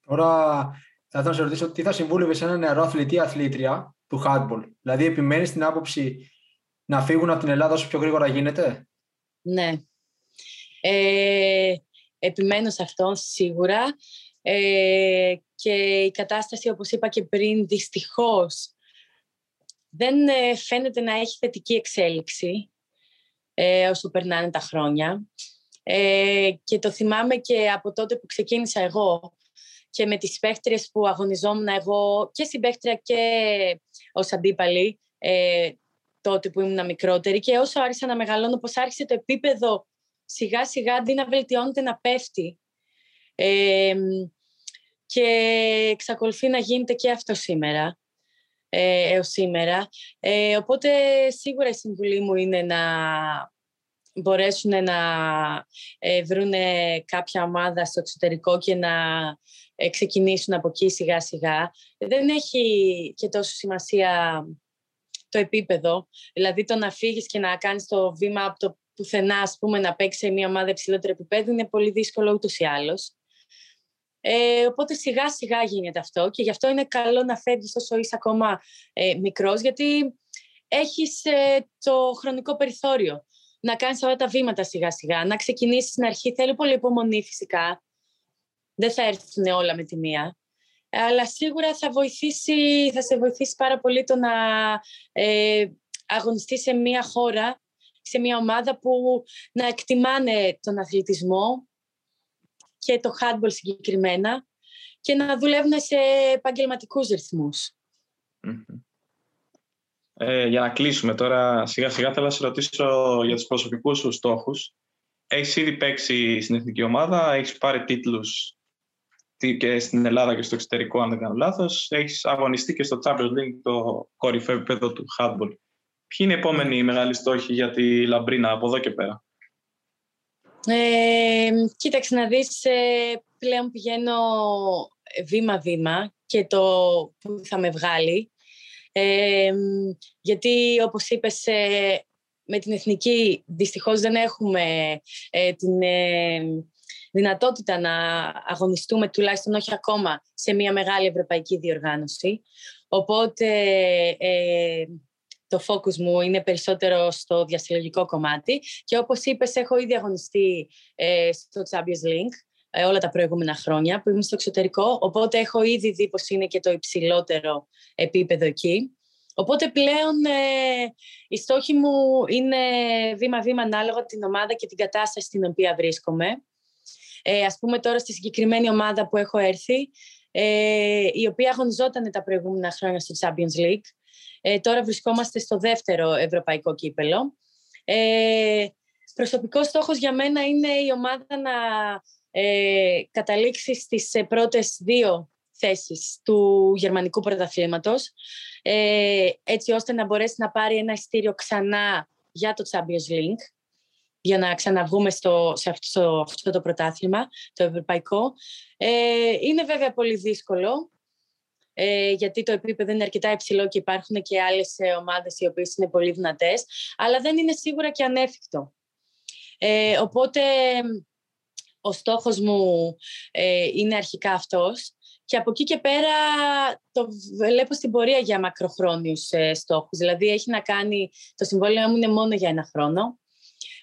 Τώρα θα ήθελα να σε ρωτήσω τι θα συμβούλευε σε ένα νεαρό αθλητή αθλήτρια του handball. Δηλαδή επιμένεις στην άποψη να φύγουν από την Ελλάδα όσο πιο γρήγορα γίνεται; Ναι. Ε, επιμένω σε αυτό σίγουρα. Ε, και η κατάσταση, όπως είπα και πριν, δυστυχώς δεν ε, φαίνεται να έχει θετική εξέλιξη ε, όσο περνάνε τα χρόνια. Ε, και το θυμάμαι και από τότε που ξεκίνησα εγώ και με τις παίχτριες που αγωνιζόμουν εγώ και συμπαίχτρια και ως αντίπαλη ε, τότε που ήμουν μικρότερη και όσο άρχισα να μεγαλώνω, πως άρχισε το επίπεδο σιγά σιγά αντί να βελτιώνεται να πέφτει. Ε, και εξακολουθεί να γίνεται και αυτό σήμερα, ε, έως σήμερα. Ε, οπότε σίγουρα η συμβουλή μου είναι να μπορέσουν να ε, βρουν κάποια ομάδα στο εξωτερικό και να ε, ξεκινήσουν από εκεί σιγά σιγά. Δεν έχει και τόσο σημασία το επίπεδο, δηλαδή το να φύγεις και να κάνεις το βήμα από το πουθενά, ας πούμε, να παίξεις σε μια ομάδα υψηλότερου επίπεδου είναι πολύ δύσκολο ούτως ή άλλως. Ε, οπότε σιγά σιγά γίνεται αυτό και γι' αυτό είναι καλό να φεύγεις όσο είσαι ακόμα ε, μικρός γιατί έχεις ε, το χρονικό περιθώριο να κάνεις όλα τα βήματα σιγά σιγά, να ξεκινήσεις στην αρχή. Θέλει πολύ υπομονή φυσικά. Δεν θα έρθουν όλα με τη μία. Αλλά σίγουρα θα, βοηθήσει, θα σε βοηθήσει πάρα πολύ το να ε, αγωνιστείς σε μια χώρα, σε μια ομάδα που να εκτιμάνε τον αθλητισμό, και το handball συγκεκριμένα και να δουλεύουν σε επαγγελματικούς Ε, για να κλείσουμε τώρα, σιγά σιγά θέλω να σε ρωτήσω για τους προσωπικούς σου στόχους. Έχεις ήδη παίξει στην εθνική ομάδα, έχεις πάρει τίτλους και στην Ελλάδα και στο εξωτερικό, αν δεν κάνω λάθος. Έχεις αγωνιστεί και στο Champions League το κορυφαίο επίπεδο του handball. Ποιοι είναι οι επόμενοι μεγάλοι στόχοι για τη Λαμπρίνα από εδώ και πέρα; Ε, κοίταξε να δεις, ε, πλέον πηγαίνω βήμα-βήμα και το που θα με βγάλει. Ε, γιατί όπως είπες, ε, με την εθνική δυστυχώς δεν έχουμε ε, την δυνατότητα να αγωνιστούμε τουλάχιστον όχι ακόμα σε μια μεγάλη ευρωπαϊκή διοργάνωση. Οπότε το focus μου είναι περισσότερο στο διαστηλογικό κομμάτι και όπως είπες έχω ήδη αγωνιστεί ε, στο Champions League ε, όλα τα προηγούμενα χρόνια που ήμουν στο εξωτερικό, οπότε έχω ήδη δει πως είναι και το υψηλότερο επίπεδο εκεί. Οπότε πλέον ε, οι στόχοι μου είναι βήμα-βήμα ανάλογα την ομάδα και την κατάσταση στην οποία βρίσκομαι. Ε, ας πούμε τώρα στη συγκεκριμένη ομάδα που έχω έρθει, ε, η οποία αγωνιζόταν τα προηγούμενα χρόνια στο Champions League. Ε, τώρα βρισκόμαστε στο δεύτερο ευρωπαϊκό κύπελο. Ε, προσωπικός στόχος για μένα είναι η ομάδα να ε, καταλήξει στις ε, πρώτες δύο θέσεις του γερμανικού πρωταθλήματος, ε, έτσι ώστε να μπορέσει να πάρει ένα ειστήριο ξανά για το Champions League, για να ξαναβγούμε στο, σε αυτό, αυτό το πρωτάθλημα, το ευρωπαϊκό. Ε, είναι βέβαια πολύ δύσκολο, ε, γιατί το επίπεδο είναι αρκετά υψηλό και υπάρχουν και άλλες ε, ομάδες οι οποίες είναι πολύ δυνατές, αλλά δεν είναι σίγουρα και ανέφικτο. Ε, οπότε ο στόχος μου ε, είναι αρχικά αυτός Και από εκεί και πέρα το βλέπω στην πορεία για μακροχρόνιους ε, στόχους. Δηλαδή έχει να κάνει, το συμβόλαιο μου είναι μόνο για ένα χρόνο.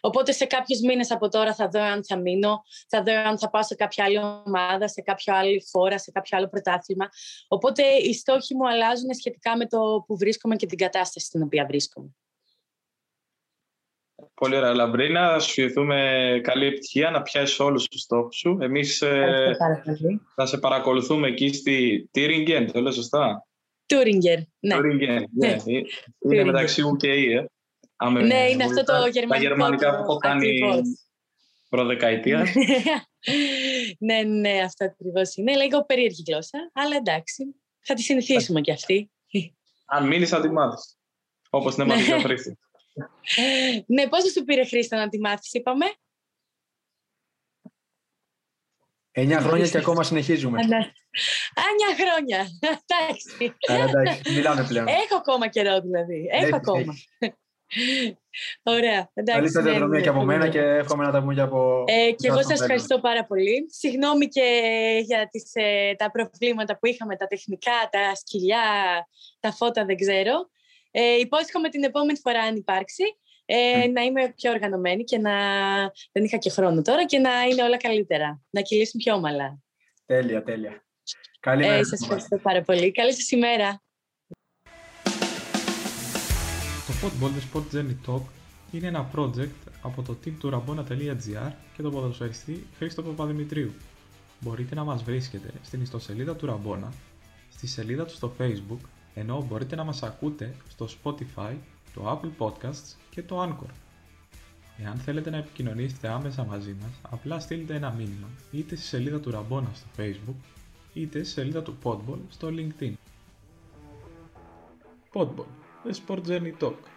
Οπότε σε κάποιους μήνες από τώρα θα δω αν θα μείνω, θα δω αν θα πάω σε κάποια άλλη ομάδα, σε κάποια άλλη χώρα, σε κάποιο άλλο πρωτάθλημα. Οπότε οι στόχοι μου αλλάζουν σχετικά με το που βρίσκομαι και την κατάσταση στην οποία βρίσκομαι. Πολύ ωραία, Λαμπρίνα. Σου ευχηθούμε καλή επιτυχία να πιάσεις όλους τους στόχους σου. Εμείς ε, θα σε παρακολουθούμε εκεί στη Τύριγκεν, το λέω σωστά; Τούριγκερ, ναι. Τούριγκεν, ναι. ναι. Είναι μεταξύ UK, ε. Άμε, ναι, είναι αυτό το γερμανικό. Τα γερμανικά που έχω κάνει προδεκαετία. ναι, ναι, αυτό ακριβώς είναι. Λίγο περίεργη γλώσσα, αλλά εντάξει. Θα τη συνηθίσουμε κι αυτή. Αν μείνεις, θα τη μάθεις. Όπως την έμαθε και ο Χρήστης. ναι, πόσο σου πήρε Χρήστα να τη μάθεις, είπαμε; Εννιά χρόνια και ακόμα συνεχίζουμε. Εννιά χρόνια. Εντάξει. Μιλάμε πλέον. Έχω ακόμα καιρό δηλαδή. Έχω ακόμα. Ωραία. Εντάξει, Καλή σταδιοδρομία ναι, ναι, και από μένα και εύχομαι να τα πούμε και από... Ε, και εγώ σας ευχαριστώ πάρα πολύ. Συγγνώμη και για τις, ε, τα προβλήματα που είχαμε, τα τεχνικά, τα σκυλιά, τα φώτα, δεν ξέρω. Ε, υπόσχομαι την επόμενη φορά, αν υπάρξει, ε, να είμαι πιο οργανωμένη και να δεν είχα και χρόνο τώρα και να είναι όλα καλύτερα. Να κυλήσουν πιο όμαλα. Τέλεια, τέλεια. Καλή μέρα. Ε, σας ευχαριστώ πάρα πολύ. Καλή σας ημέρα. Το Football The Sport Journey Talk είναι ένα project από το team του rabona.gr και τον ποδοσφαιριστή Χρήστο Παπαδημητρίου. Μπορείτε να μας βρίσκετε στην ιστοσελίδα του Ραμπόνα, στη σελίδα του στο Facebook, ενώ μπορείτε να μας ακούτε στο Spotify, το Apple Podcasts και το Anchor. Εάν θέλετε να επικοινωνήσετε άμεσα μαζί μας, απλά στείλτε ένα μήνυμα είτε στη σελίδα του Ραμπόνα στο Facebook, είτε στη σελίδα του Podball στο LinkedIn. Podball, The Sport Journey Talk.